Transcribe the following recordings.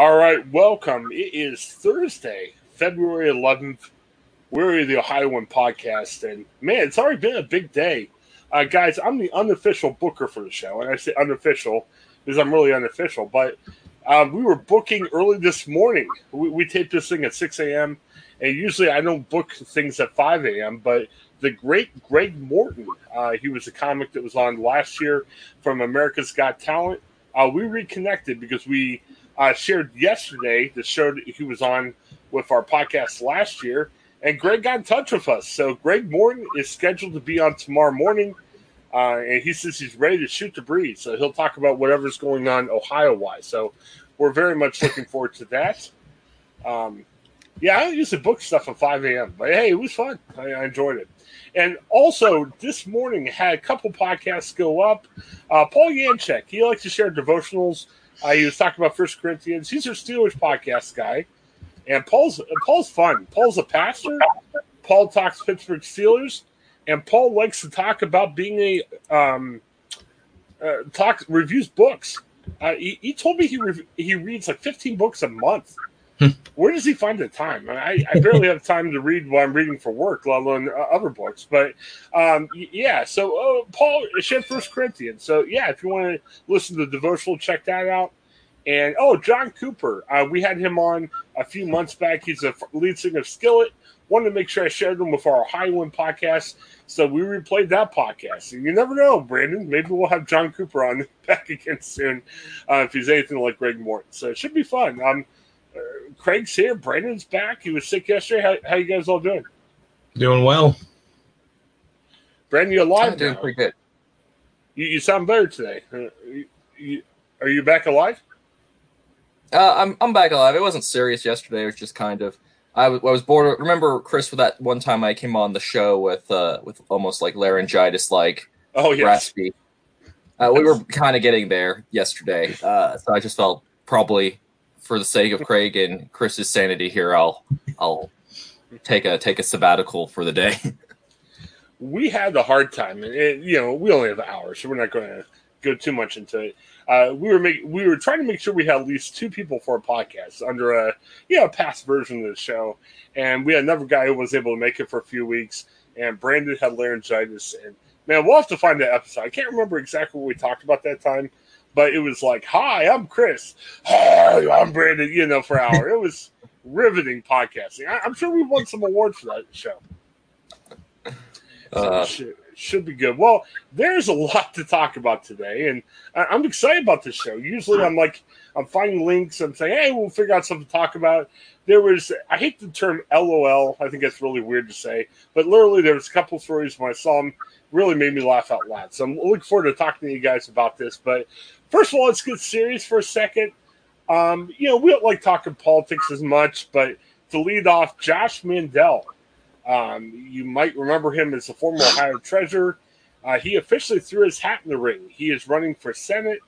All right, welcome. It is Thursday, February 11th. We're the Ohioan podcast, and man, it's already been a big day. Uh, guys, I'm the unofficial booker for the show, and I say unofficial because I'm really unofficial, but um, we were booking early this morning. We, we taped this thing at 6 a.m., and usually I don't book things at 5 a.m., but the great Greg Morton, uh, he was a comic that was on last year from America's Got Talent. Uh, we reconnected because we – uh, shared yesterday the show that he was on with our podcast last year, and Greg got in touch with us. So Greg Morton is scheduled to be on tomorrow morning, uh, and he says he's ready to shoot the breeze. So he'll talk about whatever's going on Ohio wise. So we're very much looking forward to that. Um, yeah, I don't usually book stuff at 5 a.m., but hey, it was fun. I, I enjoyed it. And also, this morning had a couple podcasts go up. Uh, Paul Yanchek, he likes to share devotionals uh, he was talking about First Corinthians. He's our Steelers podcast guy, and Paul's Paul's fun. Paul's a pastor. Paul talks Pittsburgh Steelers, and Paul likes to talk about being a um, uh, talk reviews books. Uh, he, he, told me he re- he reads like 15 books a month. Where does he find the time? I, I barely have time to read while I'm reading for work, let alone uh, other books. But um, yeah, so uh, Paul shared First Corinthians. So yeah, if you want to listen to the devotional, check that out. And oh, John Cooper, uh, we had him on a few months back. He's a lead singer of Skillet. Wanted to make sure I shared him with our Highland podcast. So we replayed that podcast. And you never know, Brandon. Maybe we'll have John Cooper on back again soon uh, if he's anything like Greg Morton. So it should be fun. Um, Craig's here. Brandon's back. He was sick yesterday. How, how you guys all doing? Doing well. Brandon, you alive? I'm doing now. pretty good. You, you sound better today. Uh, you, you, are you back alive? Uh, I'm I'm back alive. It wasn't serious yesterday. It was just kind of I was, I was bored. Remember Chris with that one time I came on the show with uh with almost like laryngitis like oh yes. raspy. Uh, we were kind of getting there yesterday, uh, so I just felt probably for the sake of Craig and Chris's sanity here, I'll I'll take a take a sabbatical for the day. we had a hard time, and it, you know we only have hours, so we're not going to go too much into it uh, we were make, we were trying to make sure we had at least two people for a podcast under a you know past version of the show, and we had another guy who was able to make it for a few weeks, and Brandon had laryngitis, and man, we'll have to find that episode. I can't remember exactly what we talked about that time, but it was like, "Hi, I'm Chris. Hi, I'm Brandon." You know, for an hour, it was riveting podcasting. I, am sure we won some awards for that show. Uh, should be good. Well, there's a lot to talk about today, and I'm excited about this show. Usually, I'm like, I'm finding links. I'm saying, hey, we'll figure out something to talk about. There was, I hate the term LOL. I think that's really weird to say, but literally, there was a couple stories when I saw them really made me laugh out loud. So I'm looking forward to talking to you guys about this. But first of all, let's get serious for a second. Um, you know, we don't like talking politics as much, but to lead off, Josh Mandel um, you might remember him as a former Ohio treasurer. Uh, he officially threw his hat in the ring. He is running for Senate.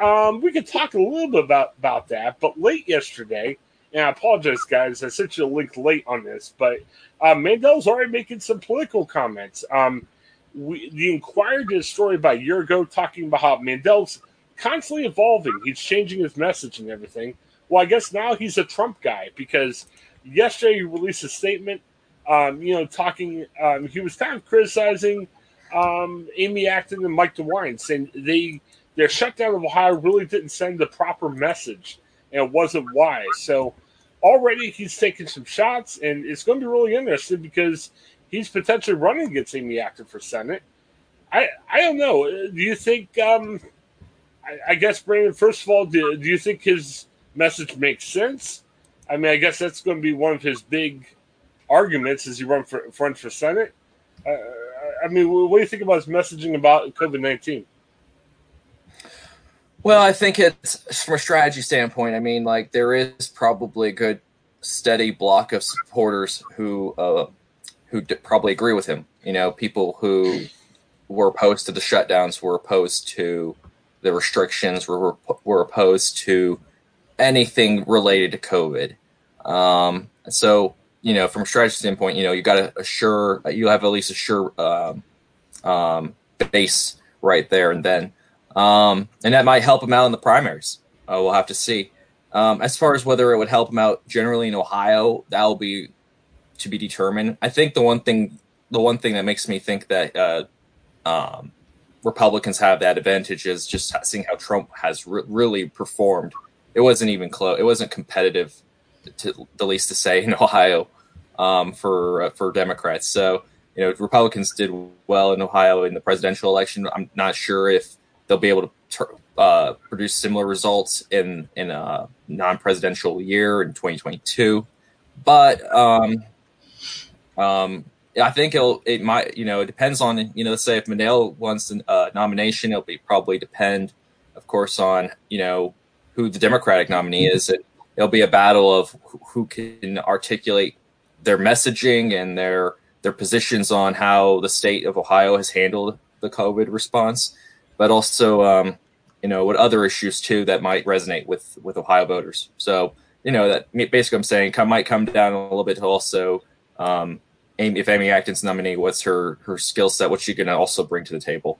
Um, we could talk a little bit about, about that, but late yesterday, and I apologize, guys, I sent you a link late on this, but uh, Mandel's already making some political comments. Um, we, the Inquirer did a story about a year ago talking about how Mandel's constantly evolving. He's changing his message and everything. Well, I guess now he's a Trump guy because yesterday he released a statement, um, you know, talking. Um, he was kind of criticizing um, Amy Acton and Mike DeWine, saying they their shutdown of Ohio really didn't send the proper message and wasn't wise. So already he's taking some shots, and it's going to be really interesting because he's potentially running against Amy Acton for Senate. I I don't know. Do you think? Um, I, I guess Brandon. First of all, do, do you think his message makes sense? I mean, I guess that's going to be one of his big arguments as he run for front for Senate. Uh, I mean, what do you think about his messaging about COVID nineteen? Well, I think it's from a strategy standpoint. I mean, like there is probably a good, steady block of supporters who uh, who d- probably agree with him. You know, people who were opposed to the shutdowns, were opposed to the restrictions, were were opposed to anything related to COVID. Um, so, you know, from a strategy standpoint, you know, you got to assure you have at least a sure um, um, base right there, and then um, and that might help him out in the primaries. Uh, we'll have to see. Um, as far as whether it would help him out generally in Ohio, that will be to be determined. I think the one thing, the one thing that makes me think that uh, um, Republicans have that advantage is just seeing how Trump has re- really performed. It wasn't even close. It wasn't competitive, to the least to say, in Ohio um, for uh, for Democrats. So you know, Republicans did well in Ohio in the presidential election. I'm not sure if they'll be able to uh, produce similar results in in a non-presidential year in 2022. But um, um, I think it'll it might you know it depends on you know let's say if Mandel wants a uh, nomination, it'll be probably depend, of course, on you know who the Democratic nominee is. It, it'll be a battle of who can articulate their messaging and their their positions on how the state of Ohio has handled the COVID response but also um, you know what other issues too that might resonate with with Ohio voters. So you know that basically I'm saying come, might come down a little bit to also um, if Amy Acton's nominee, what's her her skill set, what she can also bring to the table.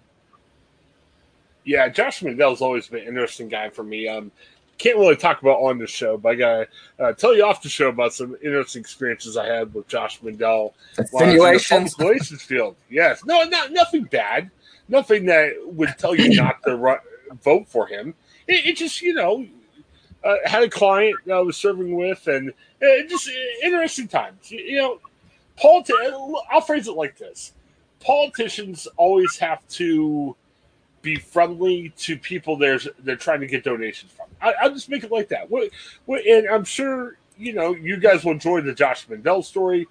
Yeah, Josh Mandel's always been an interesting guy for me. Um, can't really talk about on the show, but I gotta uh, tell you off the show about some interesting experiences I had with Josh Mandel. Insinuations, field. Yes, no, not nothing bad nothing that would tell you not to run, vote for him. It, it just, you know, uh, had a client I was serving with, and uh, just interesting times. You, you know, politi- I'll phrase it like this: politicians always have to be friendly to people they're they're trying to get donations from. I, will just make it like that. What, what, and I'm sure you know you guys will enjoy the Josh Mandel story.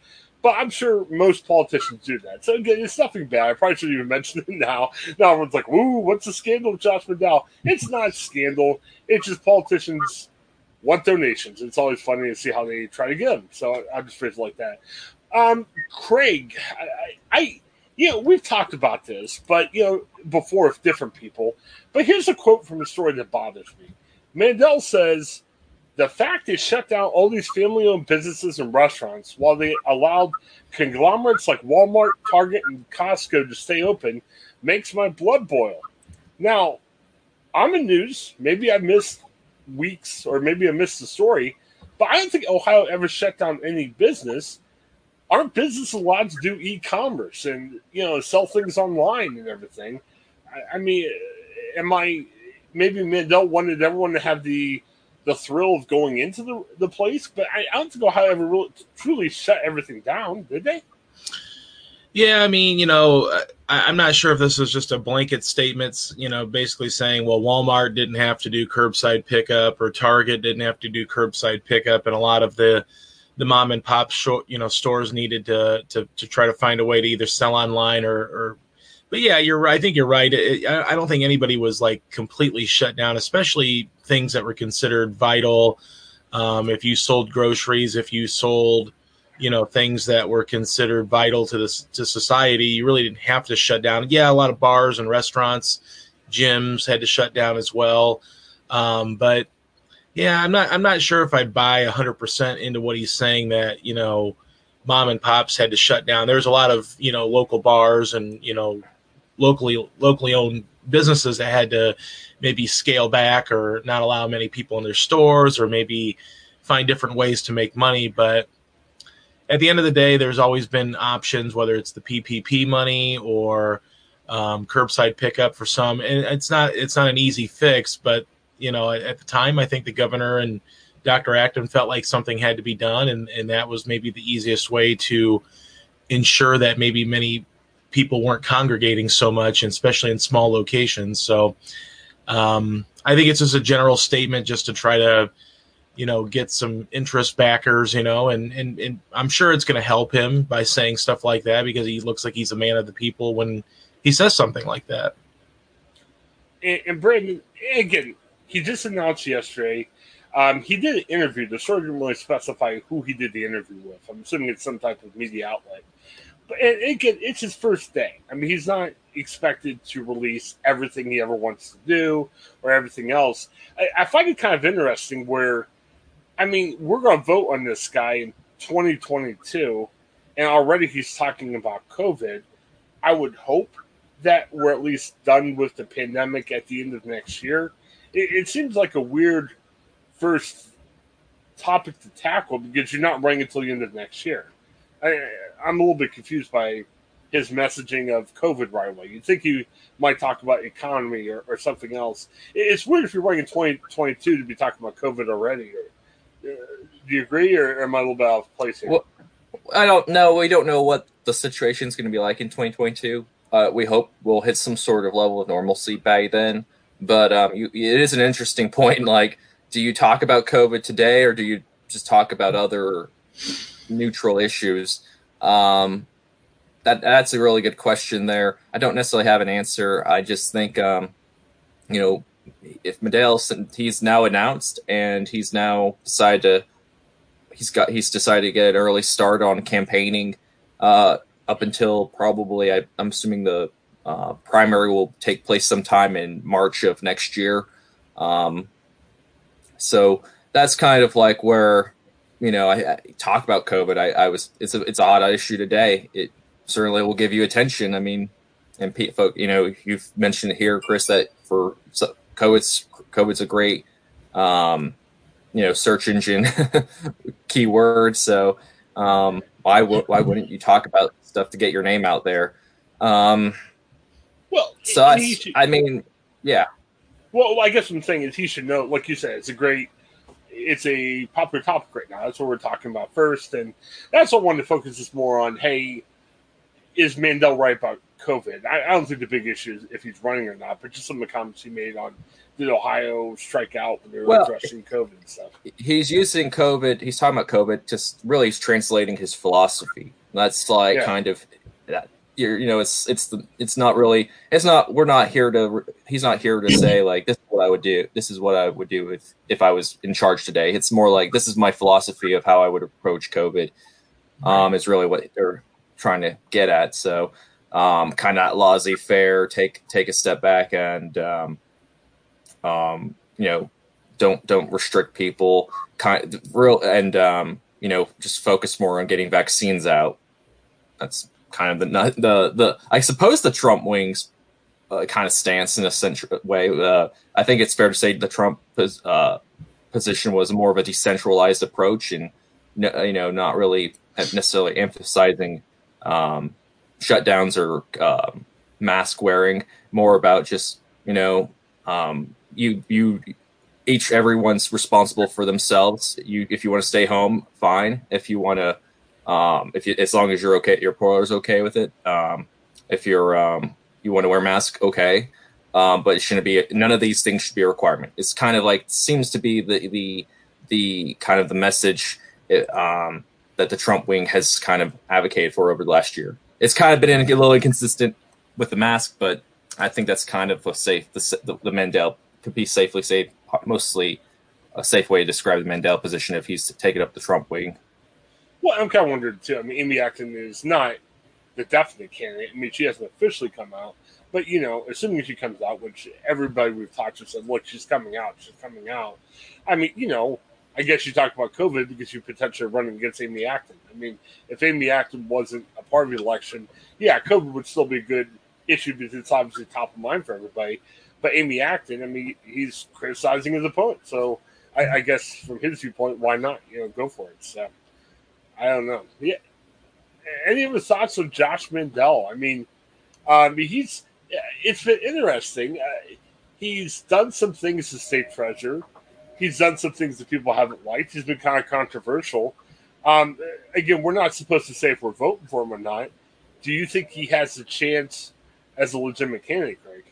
But I'm sure most politicians do that. So again, it's nothing bad. I probably shouldn't even mention it now. Now everyone's like, "Ooh, what's the scandal with Josh McDowell?" It's not scandal. It's just politicians want donations. It's always funny to see how they try to get them. So I, just phrase it like that. Um, Craig, I, I, you know, we've talked about this, but you know, before with different people. But here's a quote from a story that bothers me. Mandel says the fact they shut down all these family owned businesses and restaurants while they allowed conglomerates like Walmart, Target, and Costco to stay open makes my blood boil. Now, I'm in news. Maybe I missed weeks or maybe I missed the story, but I don't think Ohio ever shut down any business. Aren't businesses allowed to do e commerce and, you know, sell things online and everything? I, I mean, am I maybe Mandel wanted everyone to have the the thrill of going into the, the place. But I, I don't think Ohio ever really, truly shut everything down, did they? Yeah, I mean, you know, I, am not sure if this was just a blanket statement, you know, basically saying, well, Walmart didn't have to do curbside pickup or Target didn't have to do curbside pickup, and a lot of the the mom and pop short, you know, stores needed to, to to try to find a way to either sell online or, or but yeah, you're. I think you're right. I don't think anybody was like completely shut down, especially things that were considered vital. Um, if you sold groceries, if you sold, you know, things that were considered vital to this to society, you really didn't have to shut down. Yeah, a lot of bars and restaurants, gyms had to shut down as well. Um, but yeah, I'm not I'm not sure if I buy 100% into what he's saying that you know mom and pops had to shut down. There's a lot of you know local bars and you know locally locally owned businesses that had to maybe scale back or not allow many people in their stores or maybe find different ways to make money. But at the end of the day, there's always been options, whether it's the PPP money or um, curbside pickup for some. And it's not it's not an easy fix, but you know, at, at the time, I think the governor and Dr. Acton felt like something had to be done, and, and that was maybe the easiest way to ensure that maybe many people weren't congregating so much, and especially in small locations. So um, I think it's just a general statement just to try to, you know, get some interest backers, you know, and, and, and I'm sure it's going to help him by saying stuff like that because he looks like he's a man of the people when he says something like that. And, and Brandon, again, he just announced yesterday. Um, he did an interview. The story didn't really specify who he did the interview with. I'm assuming it's some type of media outlet but it, it, it's his first day. I mean, he's not expected to release everything he ever wants to do or everything else. I, I find it kind of interesting where, I mean, we're going to vote on this guy in 2022, and already he's talking about COVID. I would hope that we're at least done with the pandemic at the end of next year. It, it seems like a weird first topic to tackle because you're not running until the end of next year. I, I'm a little bit confused by his messaging of COVID right away. You'd think he might talk about economy or, or something else. It's weird if you're running 2022 to be talking about COVID already. Or, uh, do you agree, or am I a little bit out of place here? Well, I don't know. We don't know what the situation is going to be like in 2022. Uh, we hope we'll hit some sort of level of normalcy by then. But um, you, it is an interesting point. Like, do you talk about COVID today, or do you just talk about other neutral issues? Um, that that's a really good question there. I don't necessarily have an answer. I just think, um, you know, if Mandel he's now announced and he's now decided to he's got he's decided to get an early start on campaigning uh, up until probably I, am assuming the uh, primary will take place sometime in March of next year. Um, so that's kind of like where you know, I, I talk about COVID. I, I, was it's a it's a hot issue today. It certainly will give you attention. I mean, and Pete, folk, you know, you've mentioned here, Chris, that for so, COVID's COVID's a great, um, you know, search engine keyword. So um, why why wouldn't you talk about stuff to get your name out there? Um, well, so I, I mean, yeah. Well, I guess what I'm saying is he should know, like you said, it's a great it's a popular topic right now. That's what we're talking about first, and that's what I wanted to focus is more on. Hey, is Mandel right about COVID? I, I, don't think the big issue is if he's running or not, but just some of the comments he made on did Ohio strike out when they were well, addressing COVID and stuff. He's using COVID. He's talking about COVID. Just really, he's translating his philosophy. That's like yeah. kind of that you're, you know, it's it's the it's not really it's not we're not here to he's not here to say like this is what I would do this is what I would do if if I was in charge today. It's more like this is my philosophy of how I would approach COVID. Um, is really what they're trying to get at. So, um, kind of laissez faire, take take a step back and um, um, you know, don't don't restrict people. Kind real and um, you know, just focus more on getting vaccines out. That's kind of the the the I suppose the Trump wings uh, kind of stance in a central way. Uh, I think it's fair to say the Trump uh, position was more of a decentralized approach, and you know, not really necessarily emphasizing um, shutdowns or um, mask wearing. More about just you know, um, you you each everyone's responsible for themselves. You if you want to stay home, fine. If you want to um, if you, as long as you're okay, your is okay with it. Um, if you're um, you want to wear a mask, okay. Um, but it shouldn't be none of these things should be a requirement. It's kind of like seems to be the the the kind of the message it, um, that the Trump wing has kind of advocated for over the last year. It's kind of been a little inconsistent with the mask, but I think that's kind of a safe the the, the Mandel could be safely safe, mostly a safe way to describe the Mandel position if he's taken up the Trump wing. Well, I'm kind of wondering too. I mean, Amy Acton is not the definite candidate. I mean, she hasn't officially come out, but you know, assuming she comes out, which everybody we've talked to said, look, she's coming out, she's coming out. I mean, you know, I guess you talk about COVID because you potentially running against Amy Acton. I mean, if Amy Acton wasn't a part of the election, yeah, COVID would still be a good issue because it's obviously top of mind for everybody. But Amy Acton, I mean, he's criticizing his opponent, so I, I guess from his viewpoint, why not? You know, go for it. So I don't know. Yeah. Any of his thoughts on Josh Mandel? I mean, um, he's it's been interesting. Uh, he's done some things to state treasurer. He's done some things that people haven't liked. He's been kind of controversial. Um, again, we're not supposed to say if we're voting for him or not. Do you think he has a chance as a legitimate candidate, Craig?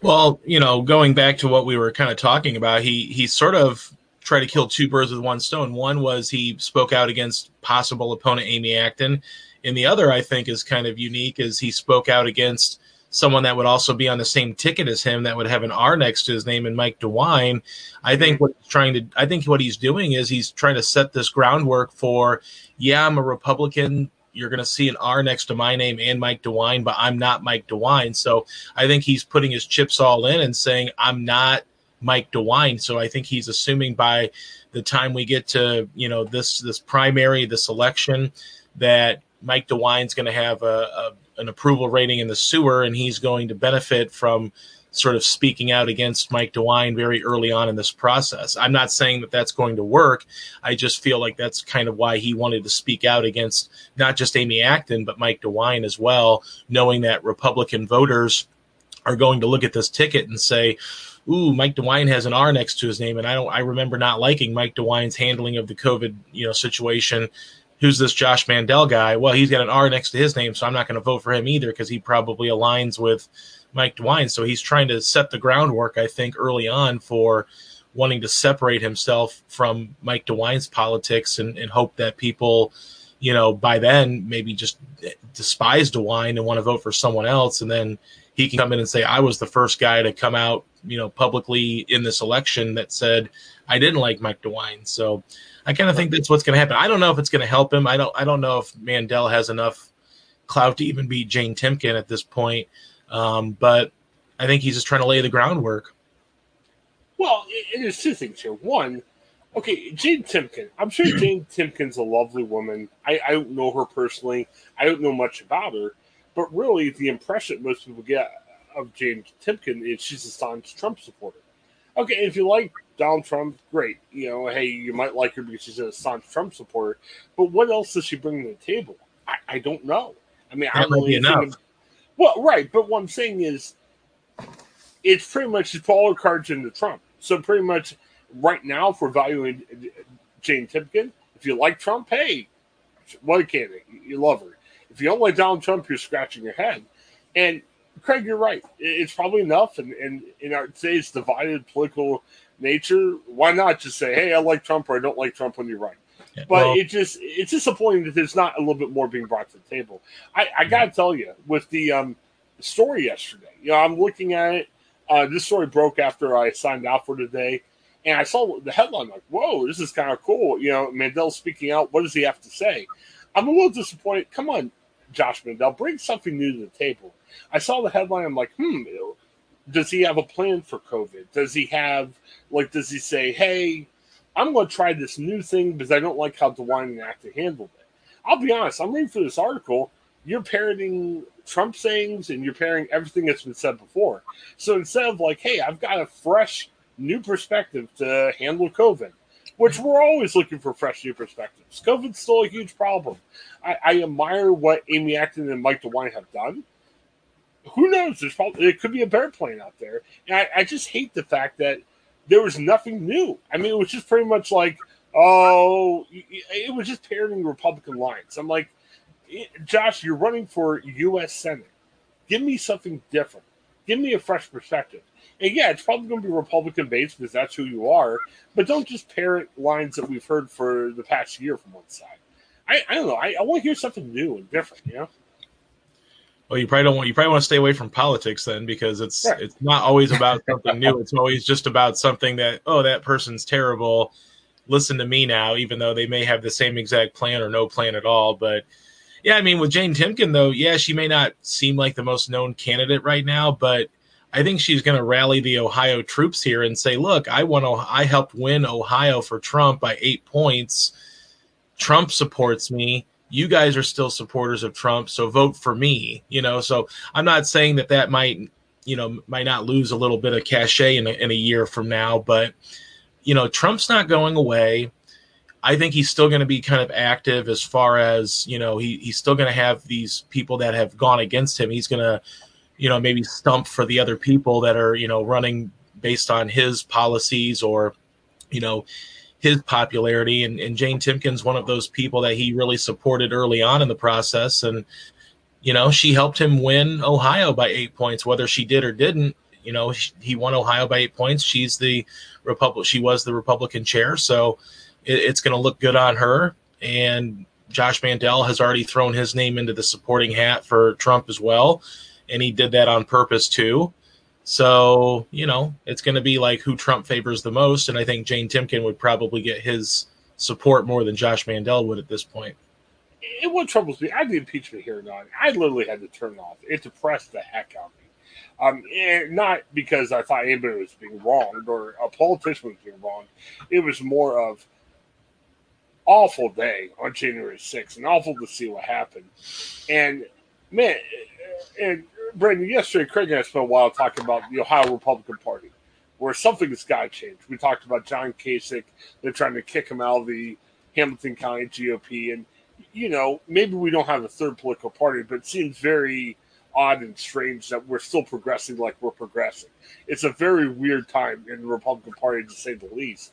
Well, you know, going back to what we were kind of talking about, he he sort of tried to kill two birds with one stone. One was he spoke out against possible opponent Amy Acton, and the other I think is kind of unique is he spoke out against someone that would also be on the same ticket as him that would have an R next to his name and Mike DeWine. I think mm-hmm. what he's trying to I think what he's doing is he's trying to set this groundwork for yeah, I'm a Republican you're going to see an R next to my name and Mike DeWine, but I'm not Mike DeWine. So I think he's putting his chips all in and saying, I'm not Mike DeWine. So I think he's assuming by the time we get to, you know, this, this primary, this election, that Mike DeWine's going to have a, a an approval rating in the sewer and he's going to benefit from sort of speaking out against Mike DeWine very early on in this process. I'm not saying that that's going to work. I just feel like that's kind of why he wanted to speak out against not just Amy Acton, but Mike DeWine as well, knowing that Republican voters are going to look at this ticket and say, ooh, Mike DeWine has an R next to his name. And I don't, I remember not liking Mike DeWine's handling of the COVID, you know, situation. Who's this Josh Mandel guy? Well, he's got an R next to his name, so I'm not going to vote for him either because he probably aligns with Mike DeWine. So he's trying to set the groundwork, I think, early on for wanting to separate himself from Mike DeWine's politics and, and hope that people, you know, by then maybe just despise DeWine and want to vote for someone else. And then he can come in and say, I was the first guy to come out, you know, publicly in this election that said I didn't like Mike DeWine. So I kind of think that's what's going to happen. I don't know if it's going to help him. I don't. I don't know if Mandel has enough clout to even beat Jane Timken at this point. Um, but I think he's just trying to lay the groundwork. Well, there's two things here. One, okay, Jane Timken. I'm sure Jane Timken's a lovely woman. I, I don't know her personally. I don't know much about her, but really, the impression most people get of Jane Timken is she's a staunch Trump supporter. Okay, if you like Donald Trump, great. You know, hey, you might like her because she's a staunch Trump supporter. But what else does she bring to the table? I, I don't know. I mean, that I don't know. Well, right, but what I'm saying is, it's pretty much just all her cards into Trump. So pretty much right now, if we're valuing Jane Timken, if you like Trump, hey, what a candidate, you love her. If you don't like Donald Trump, you're scratching your head. And Craig, you're right. It's probably enough. And, and in our today's divided political nature, why not just say, hey, I like Trump or I don't like Trump when you're right? But well, it just it's disappointing that there's not a little bit more being brought to the table. I, I got to tell you, with the um, story yesterday, you know, I'm looking at it. Uh, this story broke after I signed out for today, and I saw the headline like, "Whoa, this is kind of cool." You know, Mandel speaking out. What does he have to say? I'm a little disappointed. Come on, Josh Mandel, bring something new to the table. I saw the headline. I'm like, hmm, does he have a plan for COVID? Does he have like? Does he say, "Hey"? I'm going to try this new thing because I don't like how DeWine and Acton handled it. I'll be honest, I'm reading through this article. You're parroting Trump sayings and you're parroting everything that's been said before. So instead of like, hey, I've got a fresh new perspective to handle COVID, which we're always looking for fresh new perspectives. COVID's still a huge problem. I, I admire what Amy Acton and Mike DeWine have done. Who knows? There's probably it could be a bear plane out there. And I, I just hate the fact that there was nothing new. I mean, it was just pretty much like, oh, it was just parroting Republican lines. I'm like, eh, Josh, you're running for U.S. Senate. Give me something different. Give me a fresh perspective. And yeah, it's probably going to be Republican based because that's who you are. But don't just parrot lines that we've heard for the past year from one side. I, I don't know. I, I want to hear something new and different. You know. Well, you probably don't want you probably want to stay away from politics then because it's right. it's not always about something new. It's always just about something that oh that person's terrible. Listen to me now, even though they may have the same exact plan or no plan at all. But yeah, I mean with Jane Timken though, yeah, she may not seem like the most known candidate right now, but I think she's going to rally the Ohio troops here and say, "Look, I won. I helped win Ohio for Trump by eight points. Trump supports me." you guys are still supporters of Trump, so vote for me. You know, so I'm not saying that that might, you know, might not lose a little bit of cachet in a, in a year from now, but you know, Trump's not going away. I think he's still going to be kind of active as far as you know. He he's still going to have these people that have gone against him. He's going to, you know, maybe stump for the other people that are you know running based on his policies or, you know, his popularity. And, and Jane Timken's one of those people that he really supported early on in the process. And, you know, she helped him win Ohio by eight points, whether she did or didn't. You know, he won Ohio by eight points. She's the Republic. She was the Republican chair, so it, it's going to look good on her. And Josh Mandel has already thrown his name into the supporting hat for Trump as well, and he did that on purpose too. So, you know, it's going to be like who Trump favors the most. And I think Jane Timken would probably get his support more than Josh Mandel would at this point. It what troubles me, I had the impeachment hearing on. I literally had to turn it off. It depressed the heck out of me. Um, and not because I thought anybody was being wronged or a politician was being wronged. It was more of awful day on January 6th and awful to see what happened. And man, and Brandon, yesterday, Craig and I spent a while talking about the Ohio Republican Party, where something has got to change. We talked about John Kasich. They're trying to kick him out of the Hamilton County GOP. And, you know, maybe we don't have a third political party, but it seems very odd and strange that we're still progressing like we're progressing. It's a very weird time in the Republican Party, to say the least.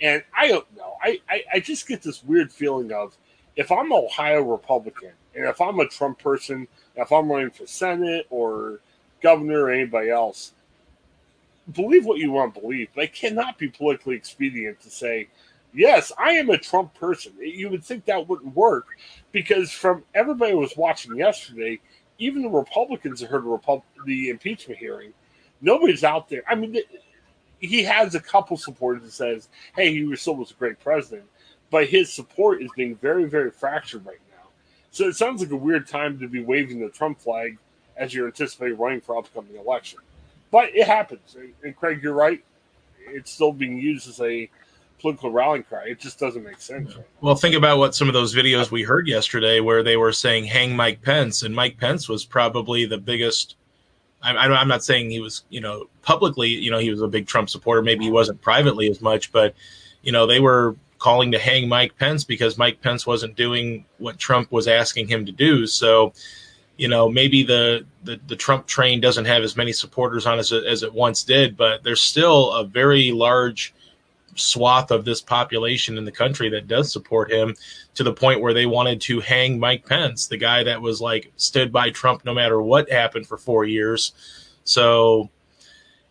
And I don't know. I, I, I just get this weird feeling of if I'm an Ohio Republican and if I'm a Trump person – if I'm running for Senate or governor or anybody else, believe what you want to believe, but it cannot be politically expedient to say, yes, I am a Trump person. You would think that wouldn't work because from everybody who was watching yesterday, even the Republicans heard the impeachment hearing, nobody's out there. I mean, he has a couple supporters that says, hey, he still was a great president, but his support is being very, very fractured right now. So it sounds like a weird time to be waving the Trump flag as you're anticipating running for upcoming election. But it happens. And Craig, you're right. It's still being used as a political rallying cry. It just doesn't make sense. Well, think about what some of those videos we heard yesterday where they were saying hang Mike Pence, and Mike Pence was probably the biggest. I'm not saying he was, you know, publicly, you know, he was a big Trump supporter. Maybe he wasn't privately as much, but, you know, they were calling to hang Mike Pence because Mike Pence wasn't doing what Trump was asking him to do. So, you know, maybe the, the, the Trump train doesn't have as many supporters on as, as it once did, but there's still a very large swath of this population in the country that does support him to the point where they wanted to hang Mike Pence, the guy that was like stood by Trump no matter what happened for four years. So,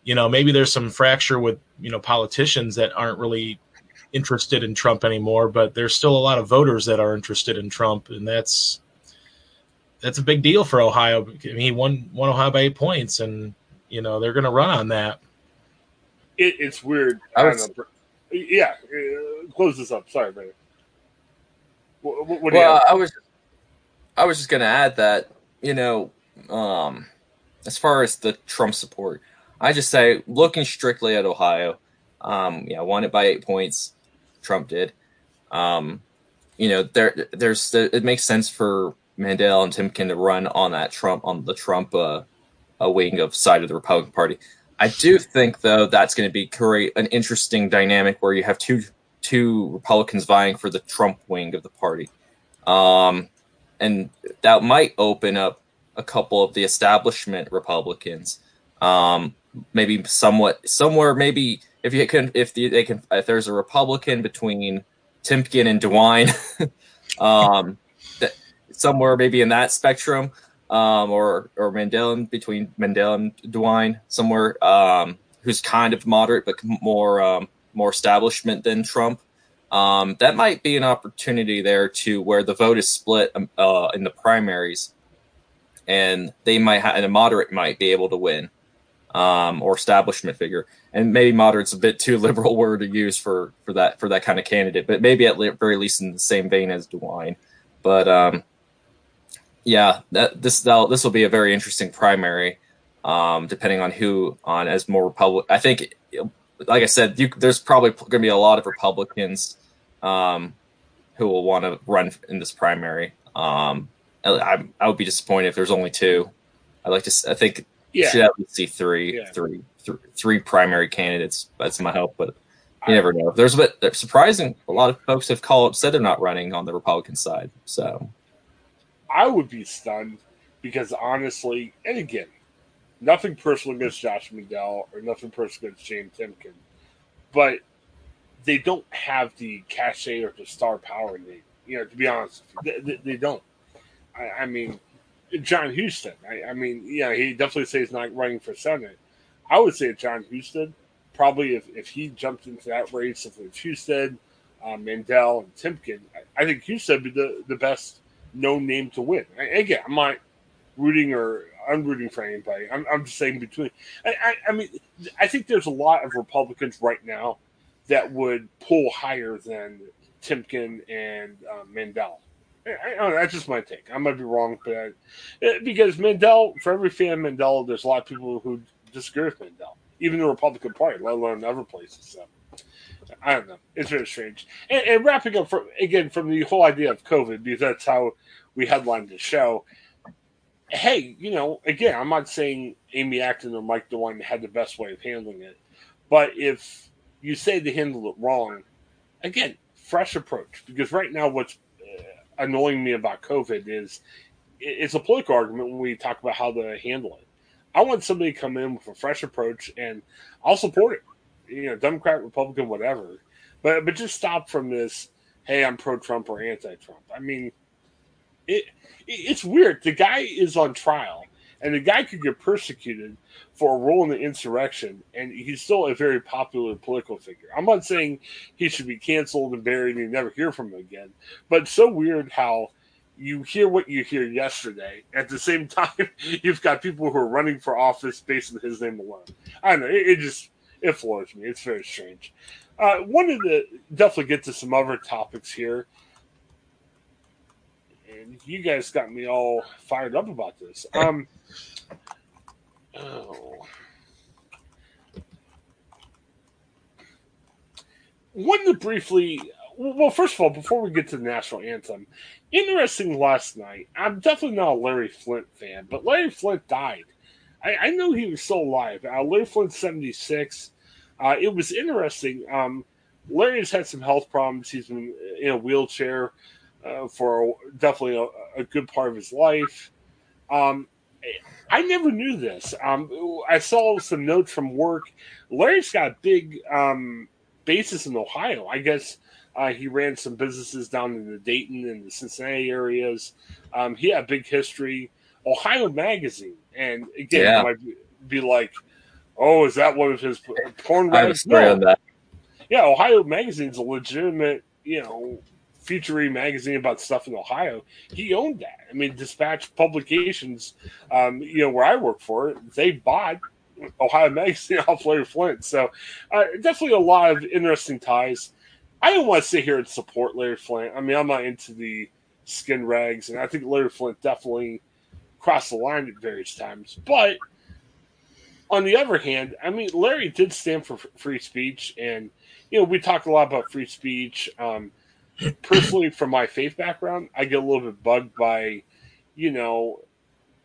you know, maybe there's some fracture with, you know, politicians that aren't really interested in Trump anymore, but there's still a lot of voters that are interested in Trump, and that's that's a big deal for Ohio. I mean, he won won Ohio by eight points, and you know they're going to run on that. It, it's weird. Was, yeah, uh, close this up. Sorry, man. What, what well, I was I was just going to add that you know, um, as far as the Trump support, I just say looking strictly at Ohio. Um, yeah, won it by eight points. Trump did. Um, you know, there there's it makes sense for Mandel and Timken to run on that Trump on the Trump uh, wing of side of the Republican Party. I do think though that's going to be create an interesting dynamic where you have two two Republicans vying for the Trump wing of the party, um, and that might open up a couple of the establishment Republicans, um, maybe somewhat somewhere maybe if you can, if the, they can, if there's a Republican between Timken and DeWine, um, that, somewhere maybe in that spectrum, um, or or Mandel between Mandel and DeWine, somewhere um, who's kind of moderate but more um, more establishment than Trump. Um, that might be an opportunity there to where the vote is split um, uh, in the primaries, and they might have, and a moderate might be able to win um, or establishment figure. And maybe moderate's a bit too liberal word to use for for that for that kind of candidate, but maybe at le- very least in the same vein as DeWine. But um, yeah, that this this will be a very interesting primary, um, depending on who on as more Republic. I think, like I said, you, there's probably going to be a lot of Republicans um, who will want to run in this primary. Um, I, I would be disappointed if there's only two. I like to. I think Yeah. you should at least see three, Yeah. three, three, three primary candidates. That's my hope, but you never know. There's a bit surprising. A lot of folks have called said they're not running on the Republican side. So I would be stunned because honestly, and again, nothing personal against Josh McDowell or nothing personal against James Timken, but they don't have the cachet or the star power they, you know, to be honest, they, they, they don't. I, I mean, Jon Husted. I, I mean, yeah, he definitely says not running for Senate. I would say Jon Husted, probably if, if he jumped into that race, if it was Husted, uh, Mandel, and Timken, I, I think Husted would be the, the best known name to win. I, again, I'm not rooting or unrooting for anybody. I'm, I'm just saying between. I, I, I mean, I think there's a lot of Republicans right now that would pull higher than Timken and uh, Mandel. I, I know, that's just my take. I might be wrong, but I, because Mandel, for every fan of Mandel, there's a lot of people who disagree with Mandel, even the Republican Party, let alone other places. So I don't know. It's very strange. And, and wrapping up from again from the whole idea of COVID, because that's how we headlined the show. Hey, you know, again, I'm not saying Amy Acton or Mike DeWine had the best way of handling it, but if you say they handled it wrong, again, fresh approach. Because right now, what's annoying me about COVID is it's a political argument when we talk about how to handle it. I want somebody to come in with a fresh approach, and I'll support it. You know, Democrat, Republican, whatever. But but just stop from this. Hey, I'm pro-Trump or anti-Trump. I mean, it, it it's weird. The guy is on trial, and the guy could get persecuted for a role in the insurrection, and he's still a very popular political figure. I'm not saying he should be canceled and buried and you never hear from him again, but so weird how you hear what you hear yesterday. At the same time, you've got people who are running for office based on his name alone. I don't know. It, it just it floors me. It's very strange. Uh, wanted to definitely get to some other topics here. You guys got me all fired up about this. Um, oh. To briefly, well, first of all, before we get to the national anthem, interesting last night. I'm definitely not a Larry Flynt fan, but Larry Flynt died. I, I know he was still alive. Uh, Larry Flynt, 76. Uh, it was interesting. Um, Larry's had some health problems. He's been in a wheelchair uh, for definitely a, a, good part of his life. Um, I never knew this. Um, I saw some notes from work. Larry's got a big um, basis in Ohio. I guess uh, he ran some businesses down in the Dayton and the Cincinnati areas. Um, he had a big history. Ohio Magazine, and again, Yeah. might be, like, "Oh, is that one of his porn I have a writers?" story on that. yeah, Ohio Magazine's a legitimate, you know, featuring magazine about stuff in Ohio. He owned that. I mean, Dispatch Publications, um, you know, where I work for, they bought Ohio Magazine off Larry Flynt. So uh, definitely a lot of interesting ties. I don't want to sit here and support Larry Flynt. I mean, I'm not into the skin rags, and I think Larry Flynt definitely crossed the line at various times. But on the other hand, I mean, Larry did stand for free speech, and you know, we talk a lot about free speech. Um, personally, from my faith background, I get a little bit bugged by, you know,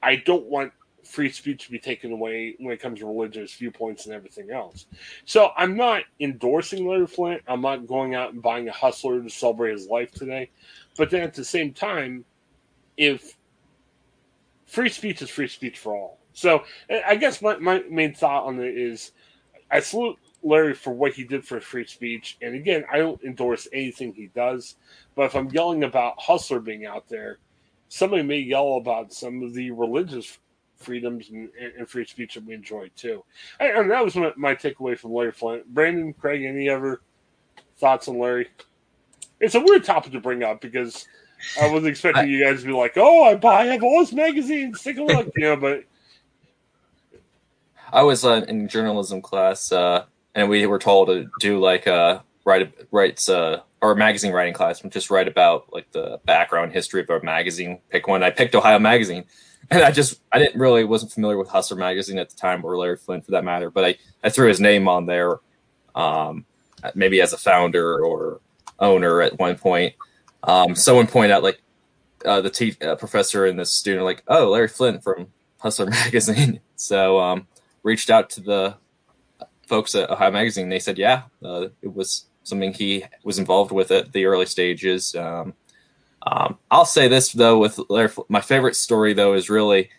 I don't want free speech to be taken away when it comes to religious viewpoints and everything else. So I'm not endorsing Larry Flynt. I'm not going out and buying a hustler to celebrate his life today. But then at the same time, if free speech is free speech for all. So I guess my, my main thought on it is I salute Larry for what he did for free speech. And again, I don't endorse anything he does. But if I'm yelling about Hustler being out there, somebody may yell about some of the religious freedoms and, and free speech that we enjoy too. And and that was my, my takeaway from Larry Flynt. Brandon, Craig, any other thoughts on Larry? It's a weird topic to bring up because I was expecting you guys to be like, "Oh, I buy, I have all his magazines. Take a look," you know. But I was uh, in journalism class, uh, and we were told to do like a write writes uh, or magazine writing class, and just write about like the background history of a magazine. Pick one. I picked Ohio Magazine, and I just I didn't really wasn't familiar with Hustler Magazine at the time or Larry Flynt for that matter, but I I threw his name on there, um, maybe as a founder or owner at one point. Um, someone pointed out like uh, the te- uh, professor and the student like, "Oh, Larry Flynt from Hustler magazine." So um, reached out to the folks at Ohio Magazine. They said, "Yeah, uh, it was something he was involved with at the early stages." Um, um, I'll say this though, with Larry, my favorite story though is really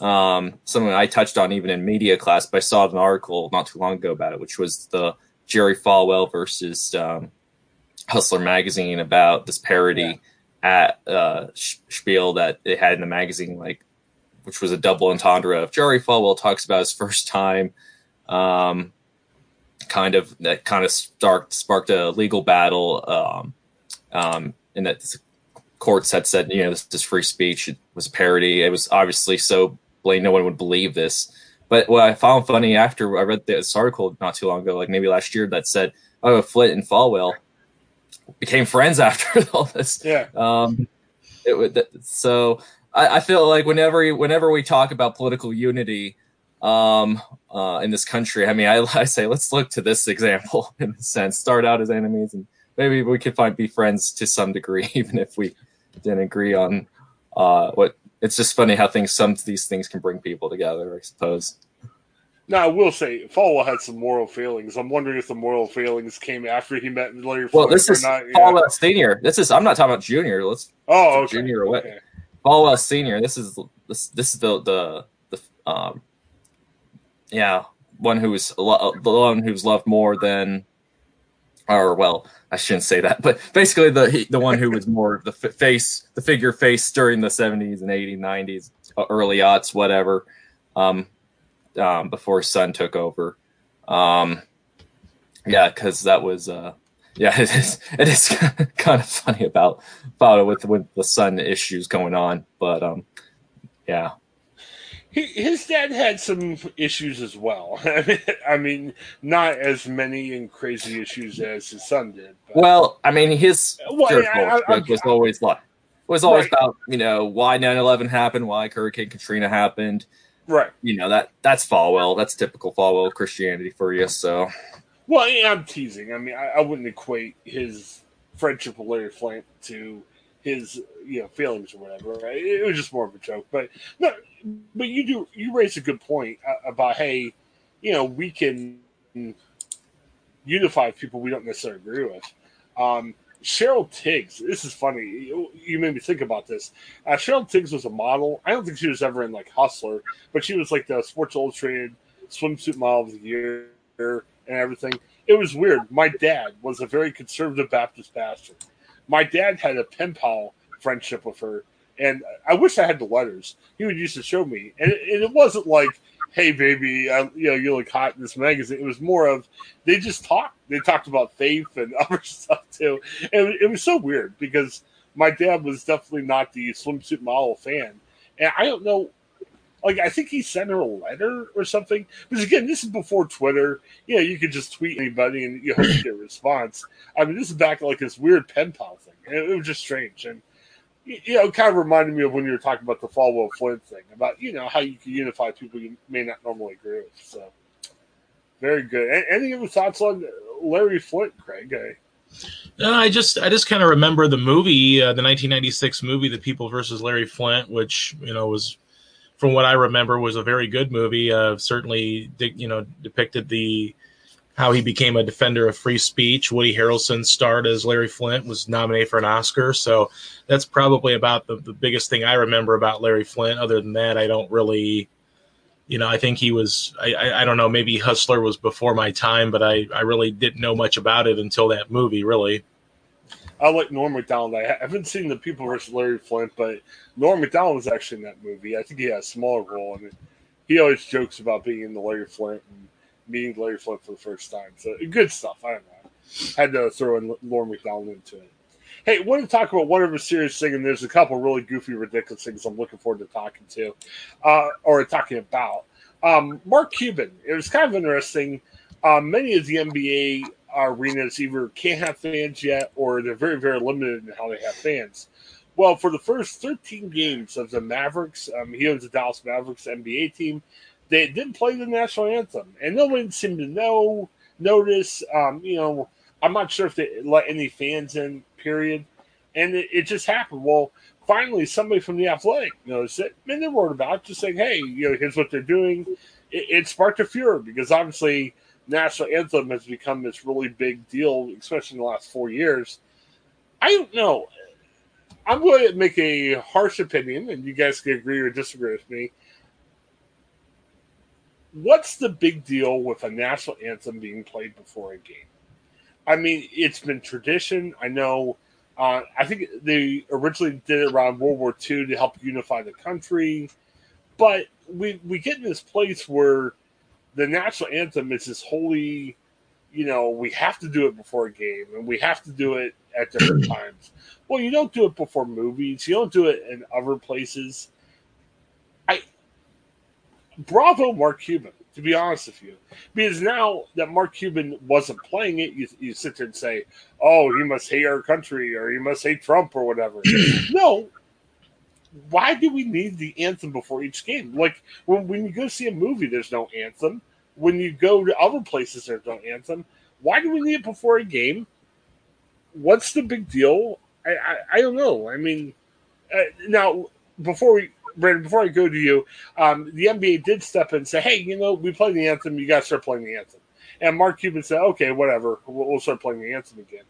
um, something I touched on even in media class, but I saw an article not too long ago about it, which was the Jerry Falwell versus um, Hustler magazine about this parody yeah. at uh, Spiel that they had in the magazine, like which was a double entendre of Jerry Falwell talks about his first time, um, kind of that kind of sparked sparked a legal battle, um, um, and that courts had said you know this is free speech. It was a parody. It was obviously so blatant no one would believe this. But what I found funny after I read this article not too long ago, like maybe last year, that said, "Oh, Flynt and Falwell became friends after all this." Yeah. Um, it would so I, I, feel like whenever whenever we talk about political unity um, uh, in this country, I mean, I, I say let's look to this example in a sense. Start out as enemies, and maybe we could find be friends to some degree, even if we didn't agree on uh, what. It's just funny how things some of these things can bring people together. I suppose. Now, I will say, Falwell had some moral failings. I'm wondering if the moral failings came after he met Larry. Well, this is not, Falwell yeah. Senior. This is. I'm not talking about Junior. Let's. Oh, okay. Junior or what? Okay. Falwell Senior. This is this. This is the the the um. Yeah, one who's the one who's loved more than, or well, I shouldn't say that, but basically the the one who was more the face, the figure face during the 70s and 80s, 90s, early aughts, whatever. Um, um, before Son took over. Um, yeah, because that was uh, yeah, it is it is kind of funny about about it with with the Son issues going on, but um, yeah. His dad had some issues as well. I mean, not as many and crazy issues as his son did. But. Well, I mean, his well, I, I, was always like was always right. about you know why 9-11 happened, why Hurricane Katrina happened, Right. You know that that's Falwell. That's typical Falwell Christianity for you. So. Well, yeah, I'm teasing. I mean, I, I, wouldn't equate his friendship with Larry Flynt to his you know feelings or whatever. Right? It was just more of a joke. But no, but you do you raise a good point uh, about hey, you know, we can unify people we don't necessarily agree with. Um, Cheryl Tiegs, This is funny. You, made me think about this. Uh, Cheryl Tiegs was a model. I don't think she was ever in like Hustler, but she was like the Sports Illustrated swimsuit model of the year and everything. It was weird. My dad was a very conservative Baptist pastor. My dad had a pen pal friendship with her, and I wish I had the letters. He would used to show me, and it, and it wasn't like hey baby I, you know you look hot in this magazine. It was more of they just talked. They talked about faith and other stuff too. And it was so weird because my dad was definitely not the swimsuit model fan. And i don't know like i think he sent her a letter or something But again this is before twitter you know you could just tweet anybody and you hope to get a response i mean this is back like this weird pen pal thing it, it was just strange and you know, kind of reminded me of when you were talking about the Falwell Flynt thing about you know how you can unify people you may not normally agree with. So, very good. Any other thoughts on Larry Flynt, Craig? No, I just I just kind of remember the movie, uh, the 1996 movie, The People versus Larry Flynt, which you know was, from what I remember, was a very good movie. Uh, certainly, you know, depicted the how he became a defender of free speech. Woody Harrelson starred as Larry Flynt, was nominated for an Oscar. So that's probably about the, the biggest thing I remember about Larry Flynt. Other than that, I don't really, you know, I think he was, I, I, I don't know, maybe Hustler was before my time, but I, I really didn't know much about it until that movie, really. I like Norm Macdonald. I haven't seen the People versus Larry Flynt, but Norm Macdonald was actually in that movie. I think he had a smaller role it. He always jokes about being in the Larry Flynt and meeting Larry Flynt for the first time. So good stuff. I don't know. Had to throw in Norm Macdonald into it. Hey, want to talk about one of a serious thing, and there's a couple really goofy, ridiculous things I'm looking forward to talking to, uh, or talking about. Um, Mark Cuban. It was kind of interesting. Um, many of the NBA arenas either can't have fans yet, or they're very, very limited in how they have fans. Well, for the first 13 games of the Mavericks, um, he the Dallas Mavericks NBA team they didn't play the national anthem, and no one seemed to know notice. Um, you know, I'm not sure if they let any fans in. Period, and it, it just happened. Well, finally somebody from the athletic noticed it and they wrote about it, just saying, hey, you know, here's what they're doing. It, it sparked a furor because obviously national anthem has become this really big deal, especially in the last four years. I don't know. I'm going to make a harsh opinion, and you guys can agree or disagree with me. What's the big deal with a national anthem being played before a game? I mean, it's been tradition. I know. Uh, I think they originally did it around World War II to help unify the country, but we we get in this place where the national anthem is this holy, you know, we have to do it before a game and we have to do it at different times. Well, you don't do it before movies. You don't do it in other places. I bravo, Mark Cuban. To be honest with you, because now that Mark Cuban wasn't playing it, you, you sit there and say, "Oh, he must hate our country, or he must hate Trump, or whatever." no, why do we need the anthem before each game? Like when, when you go see a movie, there's no anthem. When you go to other places, there's no anthem. Why do we need it before a game? What's the big deal? I, I, I don't know. I mean, uh, now before we Brandon, before I go to you, um, the NBA did step in and say, "Hey, you know, we play the anthem. You got to start playing the anthem." And Mark Cuban said, "Okay, whatever. We'll, we'll start playing the anthem again."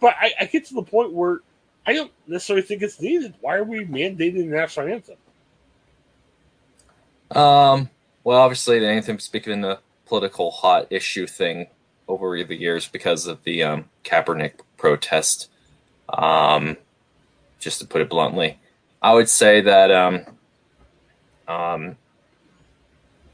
But I, I, get to the point where I don't necessarily think it's needed. Why are we mandating the national anthem? Um. Well, obviously, the anthem speaking in the political hot issue thing over the years because of the um, Kaepernick protest. Um, just to put it bluntly, I would say that um, um,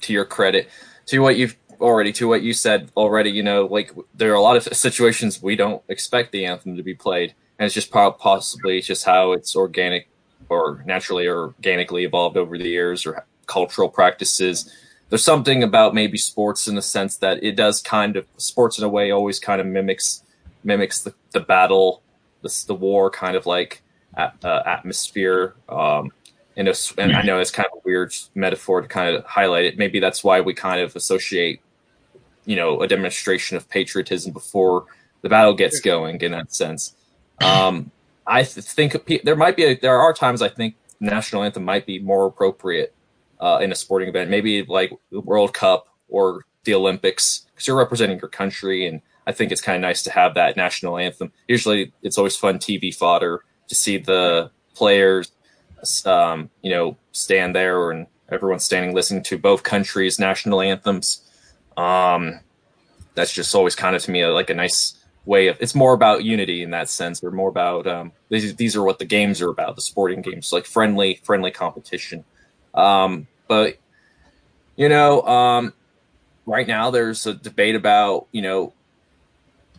to your credit, to what you've already, to what you said already, you know, like there are a lot of situations we don't expect the anthem to be played, and it's just possibly just how it's organic or naturally or organically evolved over the years or cultural practices. There's something about maybe sports in the sense that it does kind of sports in a way always kind of mimics mimics the, the battle, the, the war kind of like uh, atmosphere. Um, and, a, and I know it's kind of a weird metaphor to kind of highlight it. Maybe that's why we kind of associate, you know, a demonstration of patriotism before the battle gets going. In that sense, um, I think there might be a, there are times I think national anthem might be more appropriate uh, in a sporting event, maybe like the World Cup or the Olympics, because you're representing your country, and I think it's kind of nice to have that national anthem. Usually, it's always fun TV fodder to see the players um, you know, stand there and everyone's standing listening to both countries' national anthems. Um, that's just always kind of to me like a nice way of. It's more about unity in that sense, or more about um, these. These are what the games are about, the sporting games, like friendly, friendly competition. Um, but you know, um, right now there's a debate about you know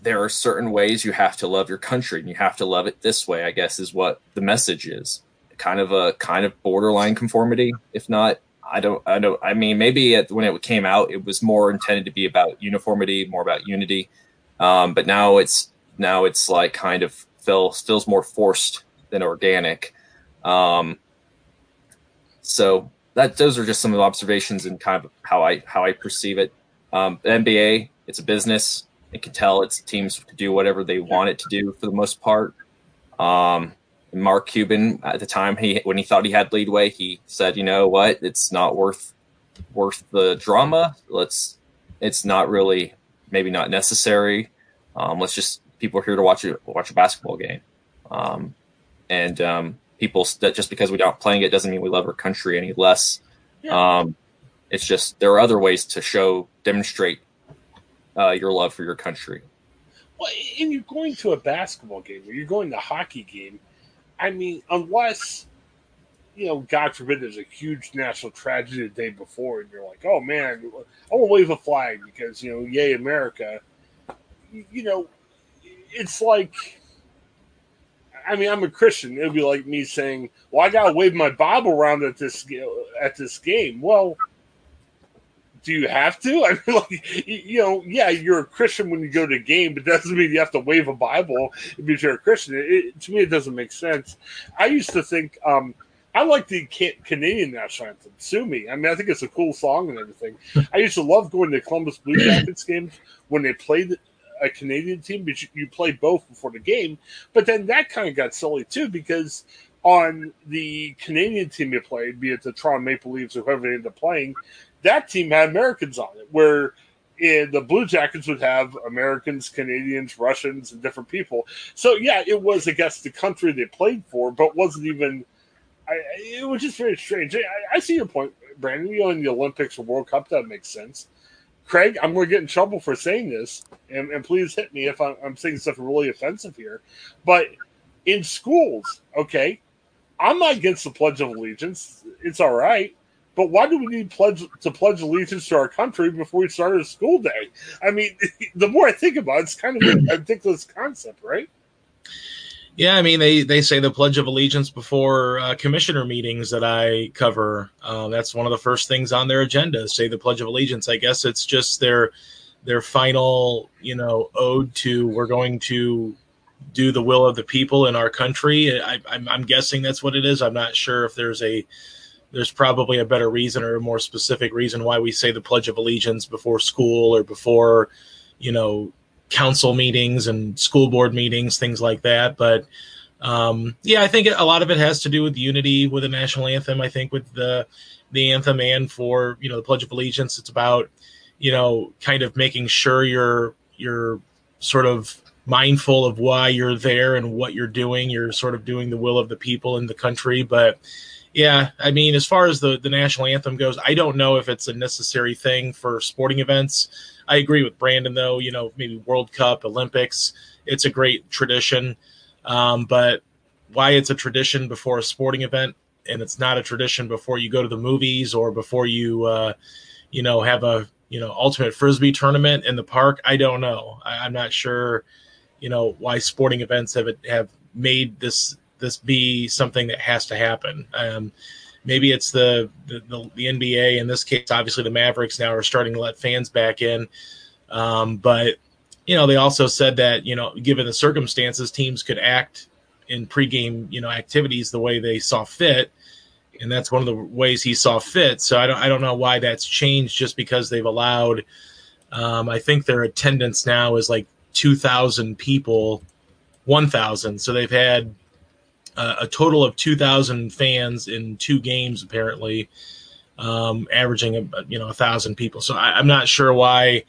there are certain ways you have to love your country and you have to love it this way i guess is what the message is kind of a kind of borderline conformity, if not. I don't. I don't. I mean, maybe at, when it came out, it was more intended to be about uniformity, more about unity. Um, but now it's now it's like kind of feels feels more forced than organic. Um, so that those are just some of the observations and kind of how I how I perceive it. Um, the NBA, it's a business. It can tell its teams to do whatever they want it to do for the most part. Um, Mark Cuban at the time he when he thought he had leadway, he said, "You know what? It's not worth worth the drama. Let's. It's not really maybe not necessary. Um, let's just people are here to watch a watch a basketball game, um, and um, people that just because we are not playing it doesn't mean we love our country any less. Yeah. Um, it's just there are other ways to show demonstrate uh, your love for your country. Well, and you're going to a basketball game or you're going to a hockey game I mean, unless you know, God forbid, there's a huge national tragedy the day before, and you're like, oh man, I want to wave a flag because you know, yay America. You know, it's like, I mean, I'm a Christian. It'd be like me saying, well, I gotta wave my Bible around at this at this game. Well, do you have to? I mean, like, you know, yeah, you're a Christian when you go to a game, but that doesn't mean you have to wave a Bible because you're a Christian. It, to me, it doesn't make sense. I used to think, um, I like the Canadian national anthem, "Sue Me." I mean, I think it's a cool song and everything. I used to love going to Columbus Blue Jackets games when they played a Canadian team, but you, you play both before the game. But then that kind of got silly too because on the Canadian team you played, be it the Toronto Maple Leafs or whoever they ended up playing, that team had Americans on it, where in the Blue Jackets would have Americans, Canadians, Russians, and different people. So yeah, it was against the country they played for, but wasn't even. I, it was just very strange. I, I see your point, Brandon. You know, in the Olympics or World Cup, that makes sense. Craig, I'm going to get in trouble for saying this, and, and please hit me if I'm, I'm saying stuff really offensive here. But in schools, okay, I'm not against the Pledge of Allegiance. It's all right. But why do we need pledge to pledge allegiance to our country before we start a school day? I mean, the more I think about it, it's kind of a ridiculous concept, right? Yeah, I mean they they say the Pledge of Allegiance before uh, commissioner meetings that I cover. Uh, that's one of the first things on their agenda. Say the Pledge of Allegiance. I guess it's just their their final, you know, ode to we're going to do the will of the people in our country. I, I'm, I'm guessing that's what it is. I'm not sure if there's a there's probably a better reason or a more specific reason why we say the Pledge of Allegiance before school or before, you know, council meetings and school board meetings, things like that. But um, yeah, I think a lot of it has to do with unity with the national anthem. I think with the the anthem and for you know the Pledge of Allegiance, it's about you know kind of making sure you're you're sort of mindful of why you're there and what you're doing. You're sort of doing the will of the people in the country, but yeah, I mean, as far as the the national anthem goes, I don't know if it's a necessary thing for sporting events. I agree with Brandon though. You know, maybe World Cup, Olympics, it's a great tradition, um, but why it's a tradition before a sporting event and it's not a tradition before you go to the movies or before you, uh, you know, have a you know ultimate frisbee tournament in the park. I don't know. I, I'm not sure. You know why sporting events have have made this this be something that has to happen. Um, maybe it's the, the, the the NBA in this case. Obviously, the Mavericks now are starting to let fans back in, um, but you know they also said that you know given the circumstances, teams could act in pregame you know activities the way they saw fit, and that's one of the ways he saw fit. So I don't I don't know why that's changed just because they've allowed. Um, I think their attendance now is like two thousand people, one thousand. So they've had uh, a total of 2,000 fans in two games, apparently, um, averaging a, you know a thousand people. So I, I'm not sure why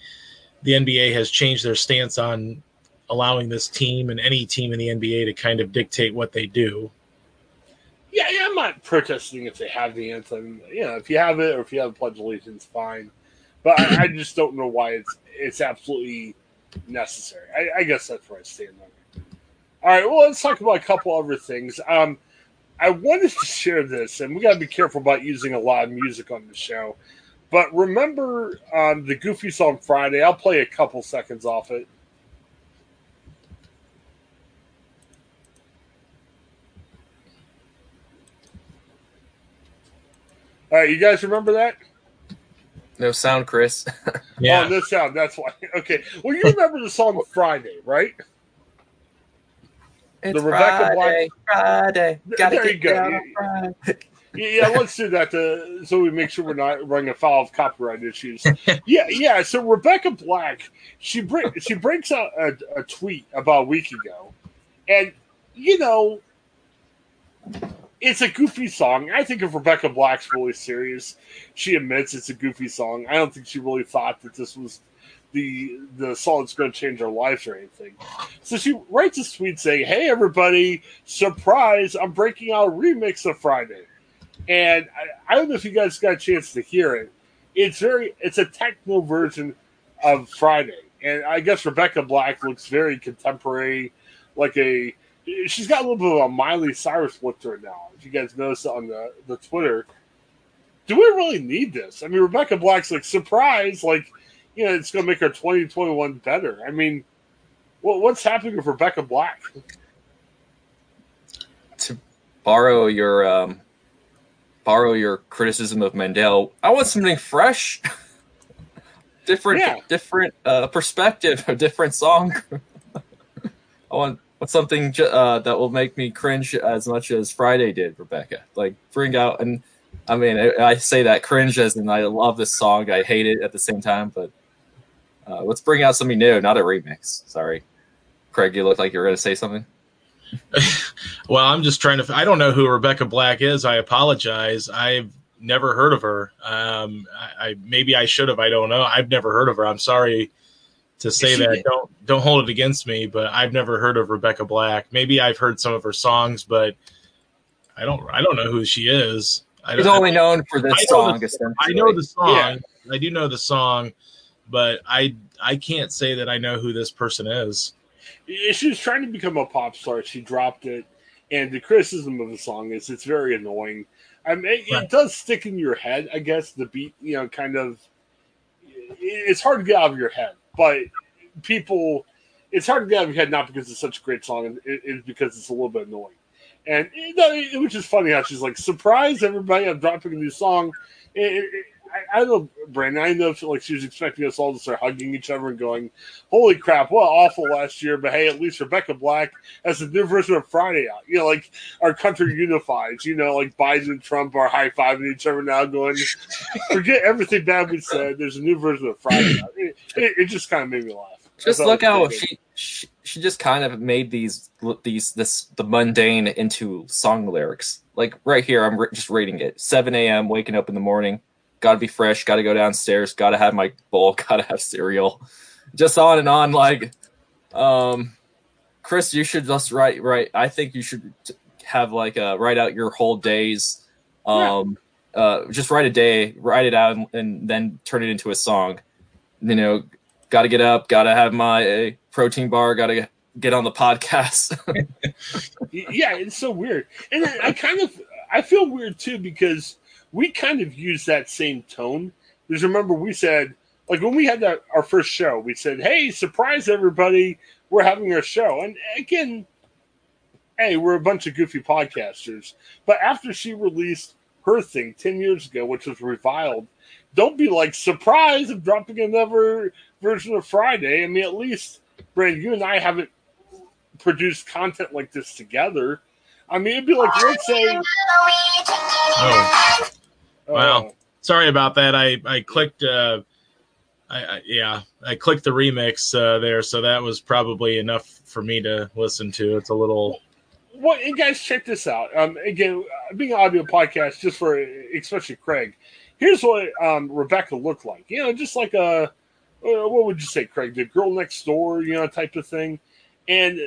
the NBA has changed their stance on allowing this team and any team in the NBA to kind of dictate what they do. Yeah, yeah, I'm not protesting if they have the anthem. You know, if you have it or if you have a Pledge of Allegiance, fine. But I, I just don't know why it's it's absolutely necessary. I, I guess that's where I stand on all right, well, let's talk about a couple other things. Um, I wanted to share this, and we got to be careful about using a lot of music on the show. But remember um, the Goofy song Friday? I'll play a couple seconds off it. All right, you guys remember that? No sound, Chris. yeah. Oh, no sound. That's why. Okay. Well, you remember the song Friday, right? It's the Rebecca Friday, Black Friday. Gotta there you go. Yeah, let's do that to, so we make sure we're not running afoul of copyright issues. yeah, yeah. So Rebecca Black, she bring, she breaks out a, a tweet about a week ago, and you know, it's a goofy song. I think if Rebecca Black's really serious, she admits it's a goofy song. I don't think she really thought that this was the the song's going to change our lives or anything. So she writes a tweet saying, "Hey everybody, surprise! I'm breaking out a remix of Friday." And I, I don't know if you guys got a chance to hear it. It's very it's a techno version of Friday, and I guess Rebecca Black looks very contemporary, like a she's got a little bit of a Miley Cyrus look to her now. If you guys notice on the the Twitter, do we really need this? I mean, Rebecca Black's like surprise, like you know, it's going to make our 2021 better. I mean, well, what's happening with Rebecca Black? To borrow your um, borrow your criticism of Mandel, I want something fresh, different, yeah. different uh, perspective, a different song. I want, want something uh, that will make me cringe as much as Friday did, Rebecca. Like bring out and. I mean, I, I say that cringe as in I love this song. I hate it at the same time, but uh, let's bring out something new, not a remix. Sorry, Craig. You look like you were going to say something. Well, I'm just trying to. I don't know who Rebecca Black is. I apologize. I've never heard of her. Um, I, I maybe I should have. I don't know. I've never heard of her. I'm sorry to say that. Did. Don't don't hold it against me. But I've never heard of Rebecca Black. Maybe I've heard some of her songs, but I don't. I don't know who she is. I He's only known for this I song. The, I know the song. Yeah. I do know the song, but I I can't say that I know who this person is. She was trying to become a pop star. She dropped it, and the criticism of the song is it's very annoying. I mean, it, right. it does stick in your head. I guess the beat, you know, kind of. It's hard to get out of your head, but people, it's hard to get out of your head not because it's such a great song, it's because it's a little bit annoying. And it, it was just funny how she's like, "Surprise, everybody! I'm dropping a new song." It, I, I know Brandon. I know like she was expecting us all to start hugging each other and going, "Holy crap! What awful last year!" But hey, at least Rebecca Black has a new version of Friday out. You know, like our country unifies. You know, like Biden and Trump are high fiving each other now, going, "Forget everything bad we said." There's a new version of Friday out. It, it, it just kind of made me laugh. Just look how she, she she just kind of made these these this the mundane into song lyrics. Like right here, I'm just rating it. 7 a.m. Waking up in the morning got to be fresh, got to go downstairs, got to have my bowl, got to have cereal, just on and on. Like, um, Chris, you should just write, write. I think you should have like a write out your whole days. Um, yeah. uh, just write a day, write it out, and, and then turn it into a song. You know, got to get up, got to have my protein bar, got to get on the podcast. yeah, it's so weird, and I kind of I feel weird too because we kind of use that same tone. Because remember, we said, like when we had that our first show, we said, "Hey, surprise everybody, we're having our show." And again, hey, we're a bunch of goofy podcasters. But after she released her thing ten years ago, which was reviled, don't be like surprise of dropping another version of Friday. I mean, at least Brand, you and I haven't produced content like this together. I mean, it'd be like let's say. Oh. Wow. Oh. Sorry about that. I I clicked. Uh, I, I yeah, I clicked the remix uh, there, so that was probably enough for me to listen to. It's a little. Well, you guys check this out. Um, again, uh, being an audio podcast, just for especially Craig. Here's what um, Rebecca looked like. You know, just like a uh, what would you say, Craig? The girl next door, you know, type of thing. And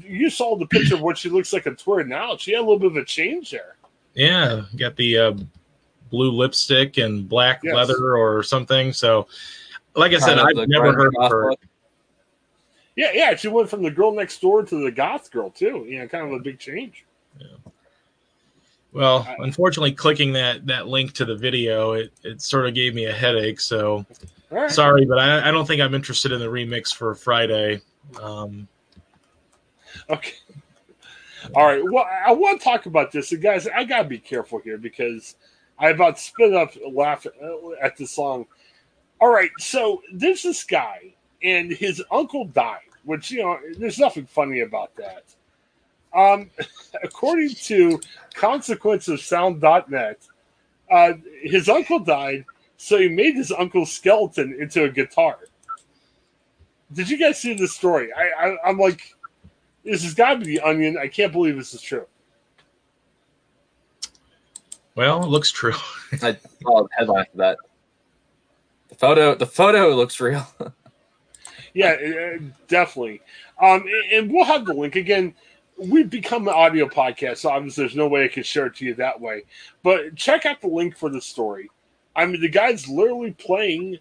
you saw the picture of what she looks like on Twitter now. She had a little bit of a change there. Yeah, got the uh, blue lipstick and black yes. leather or something. So, like I said, I've never heard of her. Yeah, yeah, she went from the girl next door to the goth girl too. You know, kind of a big change. Yeah. Well, I, unfortunately, clicking that that link to the video, it, it sort of gave me a headache. So right. sorry, but I, I don't think I'm interested in the remix for Friday. Um, okay. All right. Well, I want to talk about this, and guys. I gotta be careful here because I about spit up laughing at the song. All right, so there's this guy, and his uncle died, which you know, there's nothing funny about that. Um, according to consequenceofsound.net, uh, his uncle died, so he made his uncle's skeleton into a guitar. Did you guys see the story? I, I I'm like, this has got to be the Onion. I can't believe this is true. Well, it looks true. I saw the headline for that. The photo, the photo looks real. yeah, uh, definitely. Um, and we'll have the link again. We've become an audio podcast, so obviously there's no way I can share it to you that way. But check out the link for the story. I mean, the guy's literally playing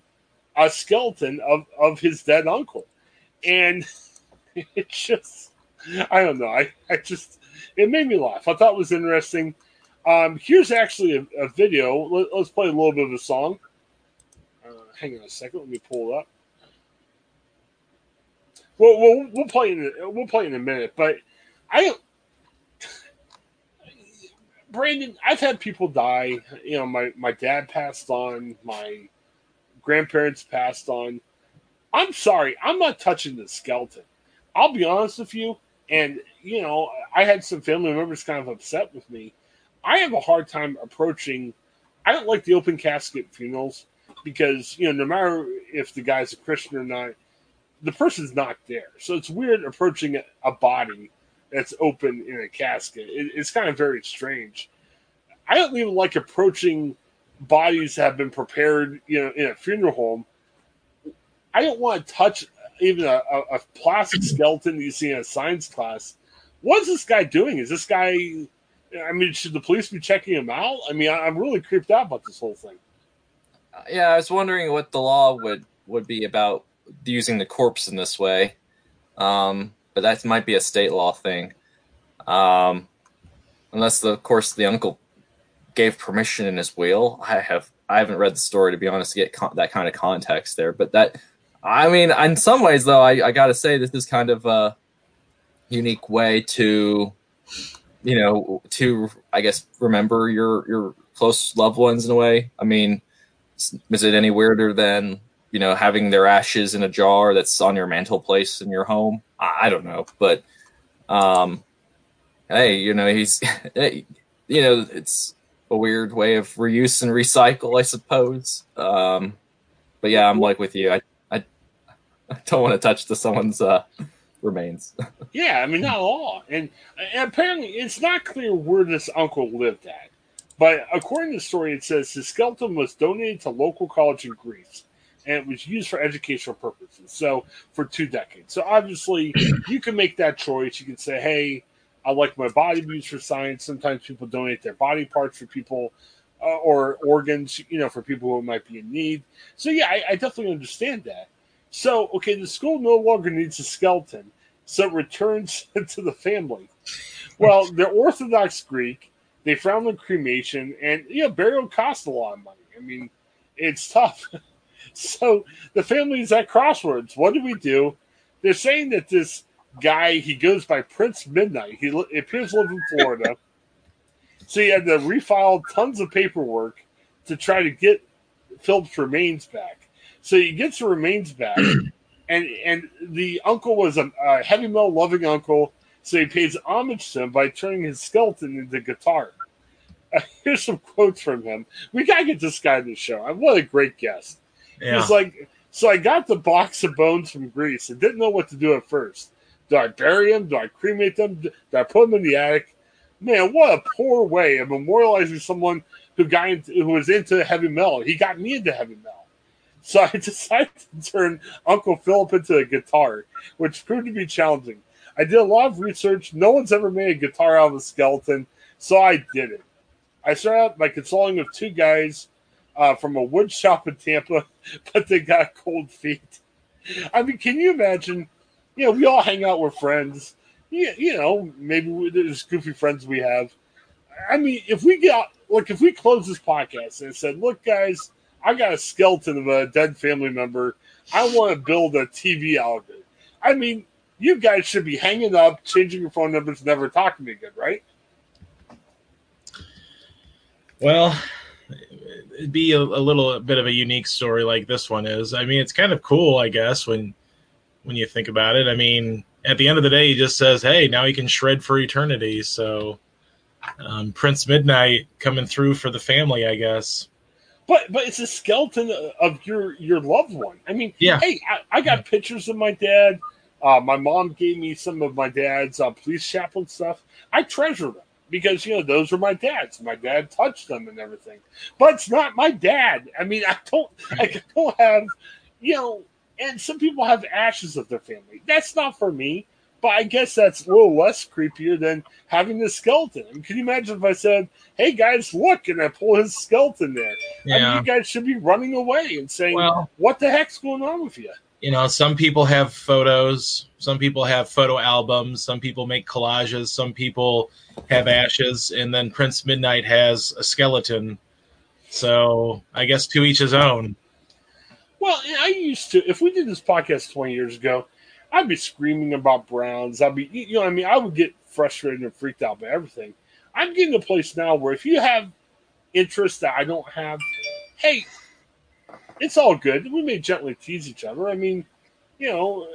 a skeleton of, of his dead uncle. And it just, I don't know. I, I just, it made me laugh. I thought it was interesting. Um, here's actually a, a video. Let, us play a little bit of a song. Uh, hang on a second. Let me pull it up. Well, we'll, we'll play in a, we'll play in a minute, but I, Brandon, I've had people die. You know, my my dad passed on. My grandparents passed on. I'm sorry, I'm not touching the skeleton. I'll be honest with you, and you know, I had some family members kind of upset with me I have a hard time approaching. I don't like the open casket funerals because you know no matter if the guy's a Christian or not, the person's not there. So it's weird approaching a body that's open in a casket. It, it's kind of very strange. I don't even like approaching bodies that have been prepared, you know, in a funeral home. I don't want to touch even a, a, a plastic skeleton you see in a science class. What is this guy doing? Is this guy? I mean, should the police be checking him out? I mean, I, am really creeped out about this whole thing. Yeah, I was wondering what the law would would be about using the corpse in this way. Um, but that might be a state law thing. Um, unless, the, of course, the uncle gave permission in his will. I have I haven't read the story to be honest to get con- that kind of context there. But that, I mean, in some ways though, I, I got to say this is kind of a unique way to, you know, to I guess remember your your close loved ones in a way. I mean, is it any weirder than you know having their ashes in a jar that's on your mantelpiece in your home? I, I don't know, but um, hey, you know he's, hey, you know it's a weird way of reuse and recycle, I suppose. Um, but yeah, I'm like with you. I I, I don't want to touch the someone's uh, remains. yeah, I mean not all. And, and apparently, it's not clear where this uncle lived at. But according to the story, it says his skeleton was donated to local college in Greece, and it was used for educational purposes. So for two decades. So obviously, you can make that choice. You can say, "Hey, I like my body used for science. Sometimes people donate their body parts for people uh, or organs, you know, for people who might be in need. So yeah, I, I definitely understand that. So okay, the school no longer needs a skeleton, so it returns to the family. Well, they're Orthodox Greek. They frown on cremation, and yeah, know, burial costs a lot of money. I mean, it's tough. so the family is at crossroads. What do we do? They're saying that this guy. He goes by Prince Midnight. He appears to live in Florida. so he had to refile tons of paperwork to try to get Philip's remains back. So he gets the remains back, and and the uncle was a, a heavy metal loving uncle. So he pays homage to him by turning his skeleton into guitar. Uh, here's some quotes from him. We gotta get this guy on the show. What a great guest! Yeah. He's like, so I got the box of bones from Greece and didn't know what to do at first. Do I bury them? Do I cremate them? Do I put them in the attic? Man, what a poor way of memorializing someone who got into, who was into heavy metal. He got me into heavy metal. So I decided to turn Uncle Philip into a guitar, which proved to be challenging. I did a lot of research. No one's ever made a guitar out of a skeleton, so I did it. I started out by consulting with two guys uh, from a wood shop in Tampa, but they got cold feet. I mean, can you imagine you know, we all hang out with friends. You, you know, maybe there's goofy friends we have. I mean, if we get like if we close this podcast and said, "Look, guys, I got a skeleton of a dead family member. I want to build a TV out of it." I mean, you guys should be hanging up, changing your phone numbers, never talking to me again, right? Well, it'd be a, a, little bit of a unique story like this one is. I mean, it's kind of cool, I guess, when when you think about it. I mean, at the end of the day, he just says, "Hey, now he can shred for eternity." So, um, Prince Midnight coming through for the family, I guess. But but it's a skeleton of your your loved one. I mean, yeah. Hey, I, I got pictures of my dad. Uh, my mom gave me some of my dad's uh, police chaplain stuff. I treasure them because you know those are my dad's. My dad touched them and everything, but it's not my dad. I mean, I don't I don't have you know and some people have ashes of their family. That's not for me, but I guess that's a little less creepier than having the skeleton. I mean, can you imagine if I said, "Hey guys, look," and I pull his skeleton there? Yeah. I mean, you guys should be running away and saying, well, "What the heck's going on with you?" You know, some people have photos. Some people have photo albums. Some people make collages. Some people have ashes, and then Prince Midnight has a skeleton. So I guess to each his own. Well, I used to. If we did this podcast twenty years ago, I'd be screaming about Browns. I'd be, you know, I mean, I would get frustrated and freaked out by everything. I'm getting a place now where if you have interests that I don't have, hey, it's all good. We may gently tease each other. I mean, you know,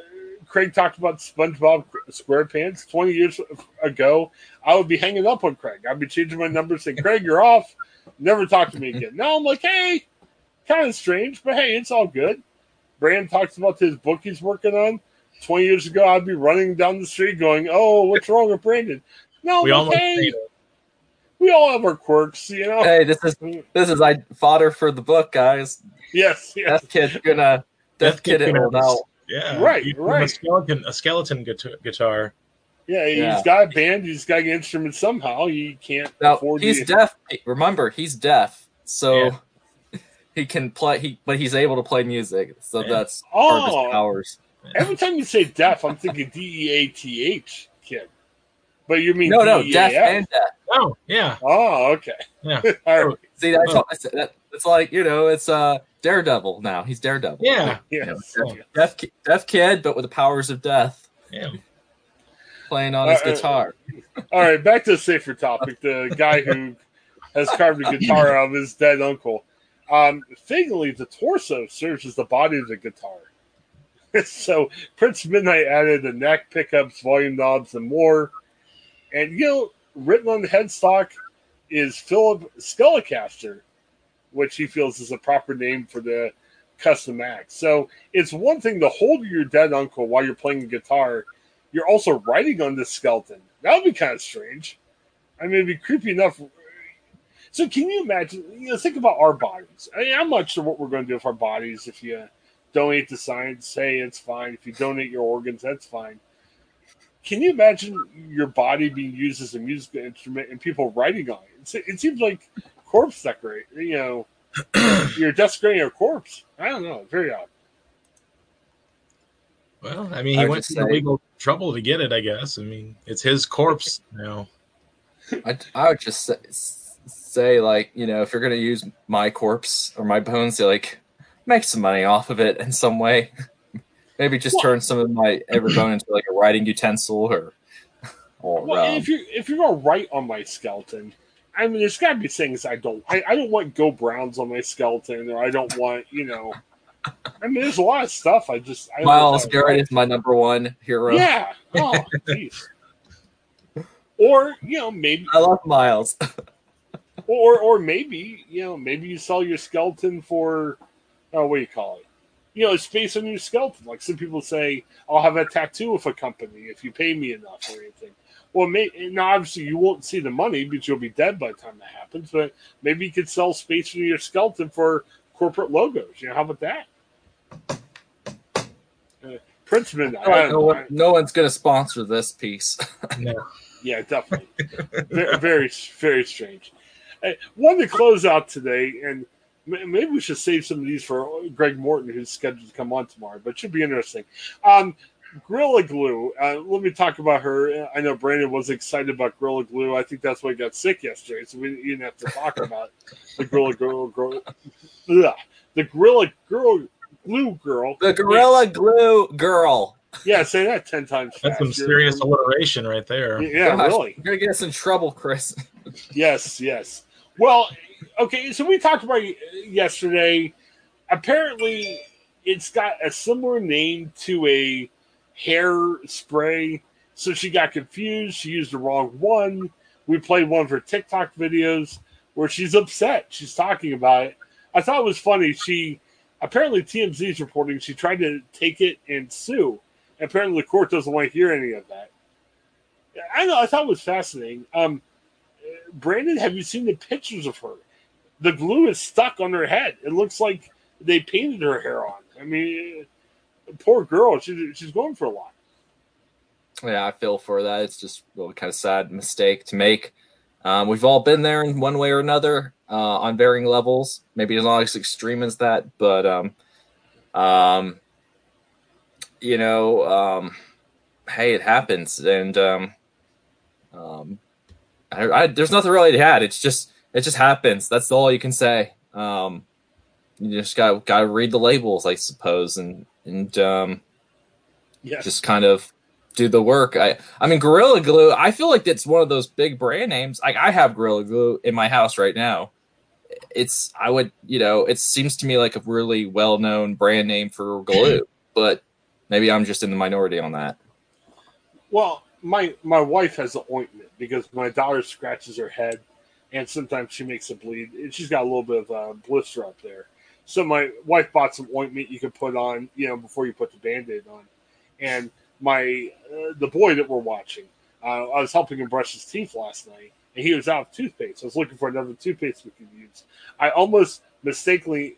Craig talked about SpongeBob SquarePants 20 years ago. I would be hanging up on Craig. I'd be changing my number, saying, Craig, you're off. Never talk to me again. Now I'm like, hey, kind of strange, but hey, it's all good. Brand talks about his book he's working on. 20 years ago, I'd be running down the street going, "Oh, what's wrong with Brandon?" No, We we almost okay. made it. We all have our quirks, you know. Hey, this is this is I fodder for the book, guys. Yes, yes. Death Kid's gonna Death Kid it Kid will has- Yeah, Right, you give him right. A skeleton, a skeleton guitar. guitar. Yeah, Yeah. he's got a band. He's got an instrument somehow. He can't Now afford. he's to- deaf. Remember, he's deaf, so Yeah. he can play. He but he's able to play music, so Yeah. that's part of Oh. his powers. Every time you say deaf, I'm thinking D E A T H kid. But you mean No, no, DEAF. deaf and deaf. Oh, yeah, Oh, okay. Yeah. All right. See, that's Oh. all, it's, that, it's like you know, it's uh Daredevil now. He's Daredevil. yeah, You know, Yes. deaf, deaf, kid, but with the powers of death, yeah. playing on his guitar. All right. Back to a safer topic. The guy who has carved a guitar out of his dead uncle. Um, fittingly, the torso serves as the body of the guitar. so Prince Midnight added the neck pickups, volume knobs, and more. And you know, written on the headstock is Philip Skelecaster, which he feels is a proper name for the custom act. So it's one thing to hold your dead uncle while you're playing the guitar. You're also writing on this skeleton. That would be kind of strange. I mean, it'd be creepy enough. So can you imagine? You know, think about our bodies. I mean, I'm not sure what we're going to do with our bodies. If you donate the science, hey, it's fine. If you donate your organs, that's fine. Can you imagine your body being used as a musical instrument and people writing on it? It's, it seems like corpse decorate. You know, you're desecrating a corpse. I don't know. Very odd. Well, I mean, he would went just to legal trouble to get it. I guess. I mean, it's his corpse now. I, I would just say, say, like, you know, if you're gonna use my corpse or my bones, to like make some money off of it in some way. Maybe just Well- turn some of my every bone into like a writing utensil or or Well, um, if you if you're gonna write on my skeleton, I mean, there's got to be things I don't. I, I don't want Go Browns on my skeleton, or I don't want you know. I mean, there's a lot of stuff. I just I Myles Garrett is my number one hero. Yeah. Oh, jeez. Or you know maybe I love Myles. or or maybe you know maybe you sell your skeleton for oh what do you call it you know it's based on your skeleton like some people say i'll have a tattoo of a company if you pay me enough or anything well may, now obviously you won't see the money because you'll be dead by the time that happens but maybe you could sell space for your skeleton for corporate logos you know how about that uh, Princeman, I I feel like don't no, know. one, no one's gonna sponsor this piece. No. Yeah, definitely. very, very, very strange. Hey, one to close out today, and m- maybe we should save some of these for Greg Morton, who's scheduled to come on tomorrow, but it should be interesting. Um, Gorilla Glue. Uh, let me talk about her. I know Brandon was excited about Gorilla Glue. I think that's why he got sick yesterday, so we didn't even have to talk about the Gorilla Girl. girl ugh, the Gorilla Girl Glue Girl. the Gorilla Glue Girl. Yeah, say that ten times. That's some fast. You're- serious alliteration right there. Yeah, Gosh, really. You're gonna get us in trouble, Chris. Yes, yes. Well, okay, so we talked about yesterday. Apparently, it's got a similar name to a hair spray. So she got confused. She used the wrong one. We played one of her TikTok videos where she's upset. She's talking about it. I thought it was funny. She apparently TMZ's reporting she tried to take it and sue. Apparently, the court doesn't want to hear any of that. I know. I thought it was fascinating. Um, Brandon, have you seen the pictures of her? The glue is stuck on her head. It looks like they painted her hair on. I mean, poor girl. She's she's going for a lot. Yeah, I feel for that. It's just really kind of sad mistake to make. Um, we've all been there in one way or another uh, on varying levels. Maybe not as extreme as that, but um, um, you know, um, hey, it happens, and um, um, I, I, there's nothing really to add. It's just it just happens. That's all you can say. Um, you just got got to read the labels, I suppose, and and um, Yes. just kind of do the work. I I mean Gorilla Glue, I feel like it's one of those big brand names. Like I have Gorilla Glue in my house right now. It's I would, you know, it seems to me like a really well-known brand name for glue, but maybe I'm just in the minority on that. Well, my my wife has an ointment because my daughter scratches her head, and sometimes she makes it bleed. She's got a little bit of a blister up there. So my wife bought some ointment you can put on, you know, before you put the band-aid on. and my uh, the boy that we're watching, uh, I was helping him brush his teeth last night, and he was out of toothpaste. I was looking for another toothpaste we could use. I almost mistakenly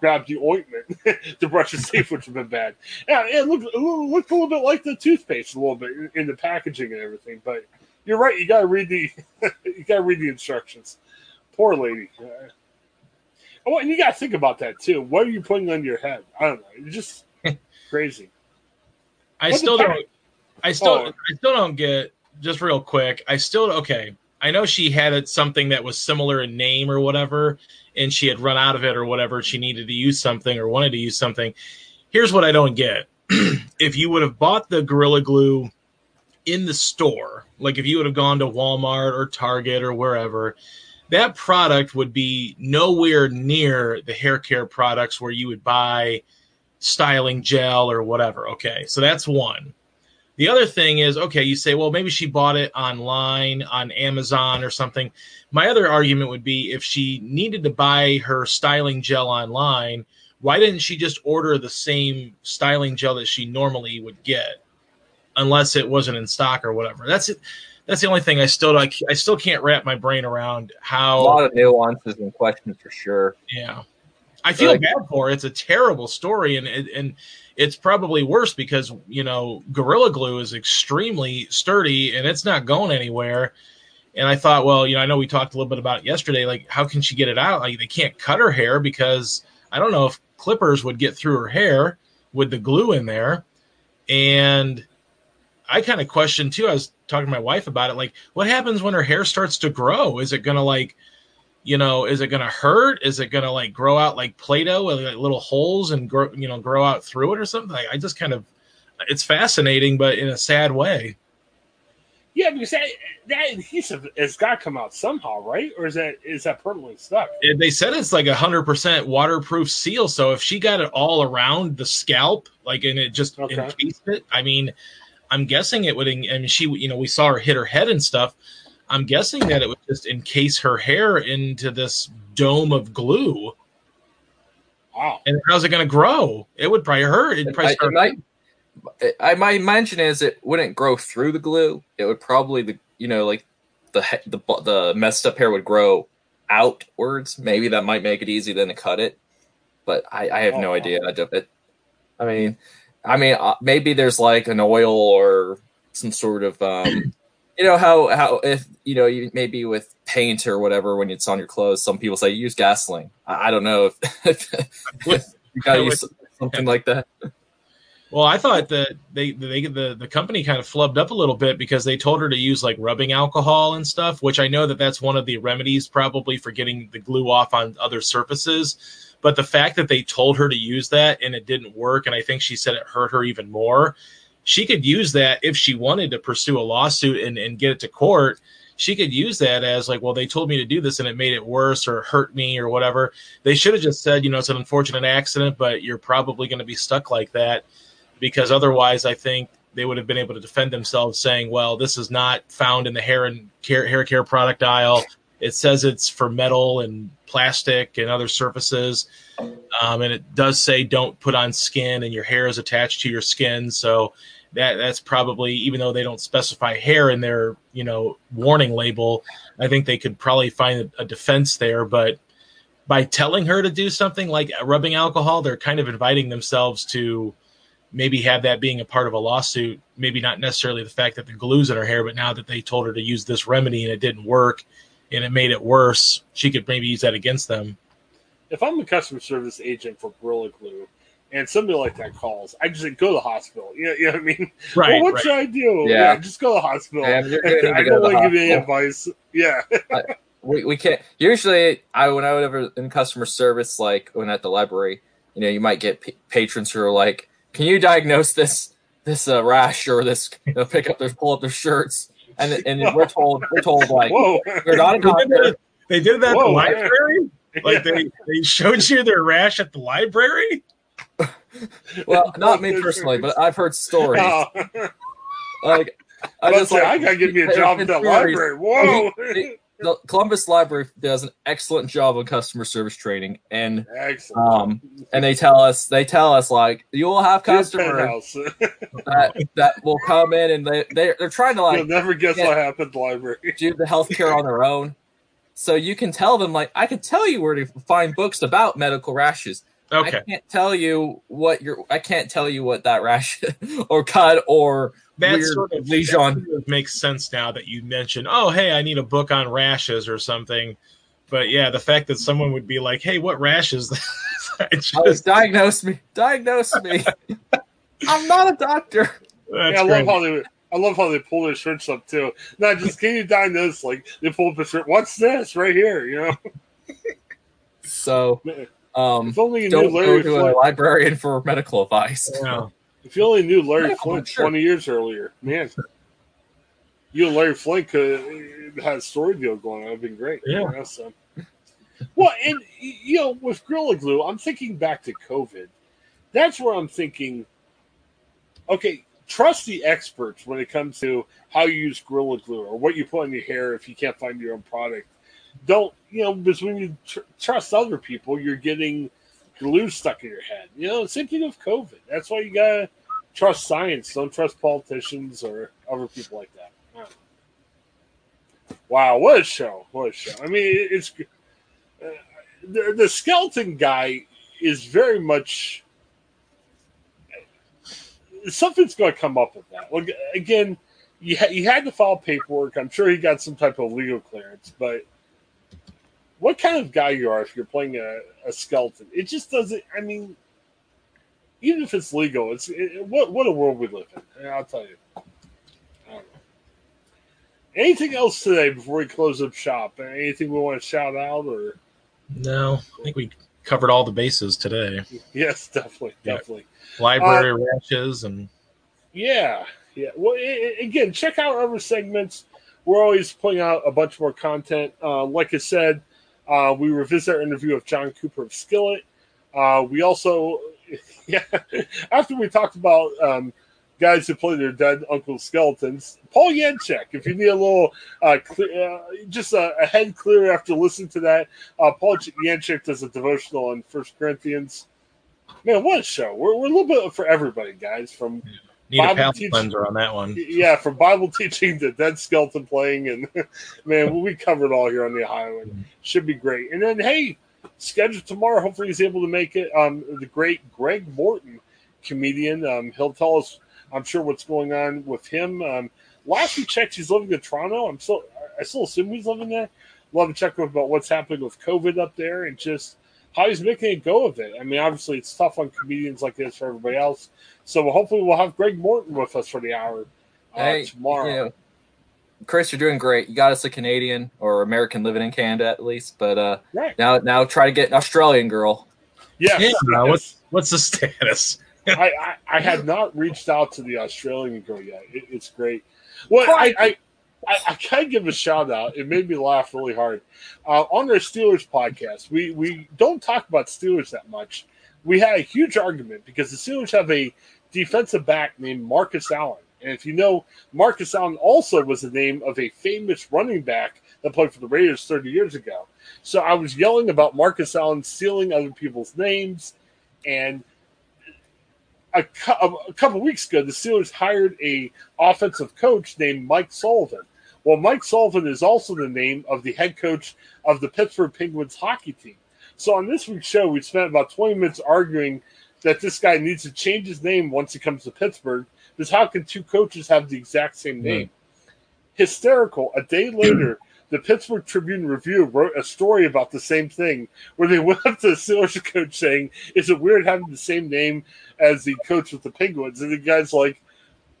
grabbed the ointment to brush his teeth, which would have been bad. Yeah, it looked, it looked a little bit like the toothpaste a little bit in, the packaging and everything. But you're right. You gotta read the you gotta read the instructions. Poor lady. Oh, and you gotta think about that too. What are you putting on your head? I don't know. It's just crazy. I still don't. I still, Oh. I still don't get. Just real quick, I still okay. I know she had something that was similar in name or whatever, and she had run out of it or whatever. She needed to use something or wanted to use something. Here's what I don't get: if you would have bought the Gorilla Glue in the store, like if you would have gone to Walmart or Target or wherever, that product would be nowhere near the hair care products where you would buy styling gel or whatever. Okay, so that's one. The other thing is, okay, you say, well, maybe she bought it online on Amazon or something. My other argument would be if she needed to buy her styling gel online, why didn't she just order the same styling gel that she normally would get, unless it wasn't in stock or whatever? That's it. That's the only thing I still like. I still can't wrap my brain around how A lot of nuances and questions for sure. Yeah, I feel Like- bad for her. It's a terrible story, and and and it's probably worse because you know Gorilla Glue is extremely sturdy and it's not going anywhere. And I thought, well, you know, I know we talked a little bit about it yesterday. Like, how can she get it out? Like, they can't cut her hair because I don't know if clippers would get through her hair with the glue in there. And I kind of questioned too. I was talking to my wife about it. Like, what happens when her hair starts to grow? Is it going to like you know, is it going to hurt? Is it going to like grow out like Play-Doh with like little holes and grow, you know, grow out through it or something? Like, I just kind of, it's fascinating, but in a sad way. Yeah, because that, that adhesive has got to come out somehow, right? Or is that is that permanently stuck? It- they said it's like a hundred percent waterproof seal. So if she got it all around the scalp, like, and it just Okay. encased it, I mean, I'm guessing it would, I mean, she, you know, we saw her hit her head and stuff. I'm guessing that it would just encase her hair into this dome of glue. Wow. And how's it going to grow? It would probably hurt. It'd I, probably it start might, I my mention is it wouldn't grow through the glue. It would probably the you know like the the the messed up hair would grow outwards. Maybe that might make it easy then to cut it. But I, I have Oh, no wow. idea. I, don't, it, I mean, I mean uh, maybe there's like an oil or some sort of um, you know how how if you know you maybe with paint or whatever when it's on your clothes. Some people say use gasoline. I, I don't know if, you gotta use something like that. Well, I thought that they, they the the company kind of flubbed up a little bit because they told her to use like rubbing alcohol and stuff, which I know that that's one of the remedies probably for getting the glue off on other surfaces. But the fact that they told her to use that and it didn't work, and I think she said it hurt her even more. She could use that if she wanted to pursue a lawsuit and, and get it to court. She could use that as like, well, they told me to do this and it made it worse or hurt me or whatever. They should have just said, you know, it's an unfortunate accident, but you're probably going to be stuck like that because otherwise I think they would have been able to defend themselves saying, well, this is not found in the hair and care, hair care product aisle. It says it's for metal and plastic and other surfaces. Um, and it does say don't put on skin and your hair is attached to your skin. So that that's probably, even though they don't specify hair in their, you know, warning label, I think they could probably find a, a defense there. But by telling her to do something like rubbing alcohol, they're kind of inviting themselves to, maybe have that being a part of a lawsuit. Maybe not necessarily the fact that the glue's in her hair, but now that they told her to use this remedy and it didn't work and it made it worse, she could maybe use that against them. If I'm a customer service agent for Gorilla Glue and somebody like that calls, I just say, go to the hospital. You know, you know what I mean? Right. well, what right. should I do? Yeah. just go to the hospital. Man, you're gonna I don't want to give you any advice. Yeah. we, we can't usually i when i would ever in customer service like when at the library you know you might get p- patrons who are like can you diagnose this this uh, rash or this they'll pick up their pull up their shirts and and we're told we're told like Whoa. we're not a They did that, they did that at the Whoa. library? Like they, they showed you their rash at the library? Well not me personally but i've heard stories Oh. like i just say, like I gotta give me a job at that library. Whoa. He- the Columbus Library does an excellent job of customer service training, and Excellent. um, and they tell us they tell us like you will have customers that, that will come in and they they they're trying to You'll like never guess what happened library. do the healthcare on their own. So you can tell them like I can tell you where to find books about medical rashes. Okay. I can't tell you what your I can't tell you what that rash or cut or That weird sort of lesion. sort of makes sense now that you mentioned, oh, hey, I need a book on rashes or something. But yeah, the fact that someone would be like, hey, what rashes? I Oh, just, diagnose me, diagnose me. I'm not a doctor. that's yeah, I love how they I love how they pull their shirts up too. Not just can you diagnose like they pull up the shirt. What's this right here? You know, So um, if only you don't go Larry to a librarian for medical advice. Yeah. If you only knew Larry Medical, Flynt sure. twenty years earlier, man. You and Larry Flynt could have had a story deal going on. It'd been great. Yeah. You know, so. Well, and you know, with Gorilla Glue, I'm thinking back to COVID. That's where I'm thinking. Okay, trust the experts when it comes to how you use Gorilla Glue or what you put on your hair if you can't find your own product. Don't you know? Because when you tr- trust other people, you're getting glue stuck in your head. You know, same thing with COVID. That's why you gotta trust science. Don't trust politicians or other people like that. Wow. What a show! What a show! I mean, it's uh, the the skeleton guy is very much something's going to come up with that. Look, again, you ha- you had to file paperwork. I'm sure he got some type of legal clearance, but what kind of guy you are if you're playing a, a skeleton? It just doesn't. I mean, even if it's legal, it's it, what what a world we live in. I'll tell you. I don't know. Anything else today before we close up shop? Anything we want to shout out or? No, I think we covered all the bases today. Yes, definitely, Yeah. definitely. Library rashes and Yeah, yeah. Well, i i- again, check out our other segments. We're always putting out a bunch more content. Uh, like I said, uh, we revisit our interview with John Cooper of Skillet. Uh, we also, yeah, after we talked about um, guys who play their dead uncle skeletons, Paul Yanchek. If you need a little, uh, cle- uh, just a, a head clear after listening to that, uh, Paul Yanchek does a devotional on First Corinthians. Man, what a show! We're, we're a little bit for everybody, guys. From need a Bible palate teach- cleanser on that one. yeah, from Bible teaching to dead skeleton playing, and man, we covered all here on the Ohioan, and should be great. And then, hey, scheduled tomorrow. Hopefully, he's able to make it. Um, the great Greg Morton, comedian. Um, he'll tell us, I'm sure, what's going on with him. Um, last we checked, he's living in Toronto. I'm still, I still assume he's living there. Love to check with about what's happening with COVID up there and just how he's making a go of it. I mean, obviously, it's tough on comedians like this for everybody else. So hopefully, we'll have Greg Morton with us for the hour uh, Hey, tomorrow. you know, Chris, you're doing great. You got us a Canadian or American living in Canada at least, but uh, Right. now now try to get an Australian girl. Yes. Yeah, yes. what's what's the status? I, I, I had not reached out to the Australian girl yet. It, it's great. Well, I, I, I, I can give a shout out. It made me laugh really hard. Uh, on their Steelers podcast, we, we don't talk about Steelers that much. We had a huge argument because the Steelers have a defensive back named Marcus Allen. And if you know, Marcus Allen also was the name of a famous running back that played for the Raiders 30 years ago. So I was yelling about Marcus Allen stealing other people's names. And a, cou- a couple weeks ago, the Steelers hired a offensive coach named Mike Sullivan. Well, Mike Sullivan is also the name of the head coach of the Pittsburgh Penguins hockey team. So on this week's show, we spent about 20 minutes arguing that this guy needs to change his name once he comes to Pittsburgh. Because how can two coaches have the exact same name? Hysterical. A day later, the Pittsburgh Tribune Review wrote a story about the same thing, where they went up to the Steelers coach saying, "Is it weird having the same name as the coach with the Penguins?" And the guy's like,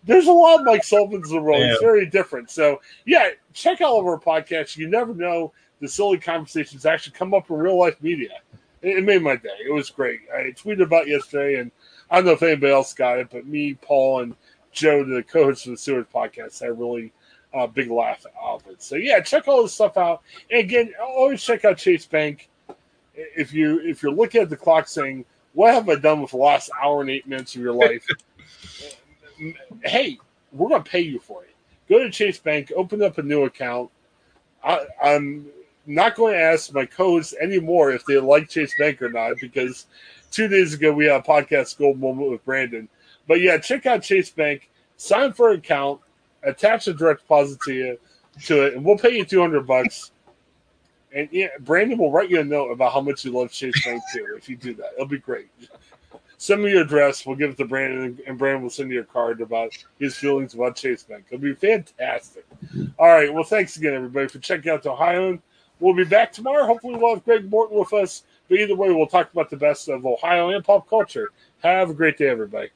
"There's a lot of Mike Sullivan's in the world. It's very different." So yeah, check out all of our podcasts. You never know the silly conversations actually come up in real life media. It, it made my day. It was great. I tweeted about it yesterday, and I don't know if anybody else got it, but me, Paul, and Joe, the co-host of the Steelers podcast, had a really uh, big laugh out of it. So yeah, check all this stuff out. And again, always check out Chase Bank. If you if you're looking at the clock saying, "What have I done with the last hour and eight minutes of your life?" hey, we're gonna pay you for it. Go to Chase Bank, open up a new account. I, I'm not going to ask my co-hosts anymore if they like Chase Bank or not because two days ago we had a podcast gold moment with Brandon. But yeah, check out Chase Bank, sign for an account, attach a direct deposit to you to it, and we'll pay you two hundred bucks. And yeah, Brandon will write you a note about how much you love Chase Bank too. If you do that, it'll be great. Send me your address. We'll give it to Brandon, and Brandon will send you a card about his feelings about Chase Bank. It'll be fantastic. All right. Well, thanks again, everybody, for checking out the Ohioan. We'll be back tomorrow. Hopefully, we'll have Greg Morton with us. But either way, we'll talk about the best of Ohio and pop culture. Have a great day, everybody.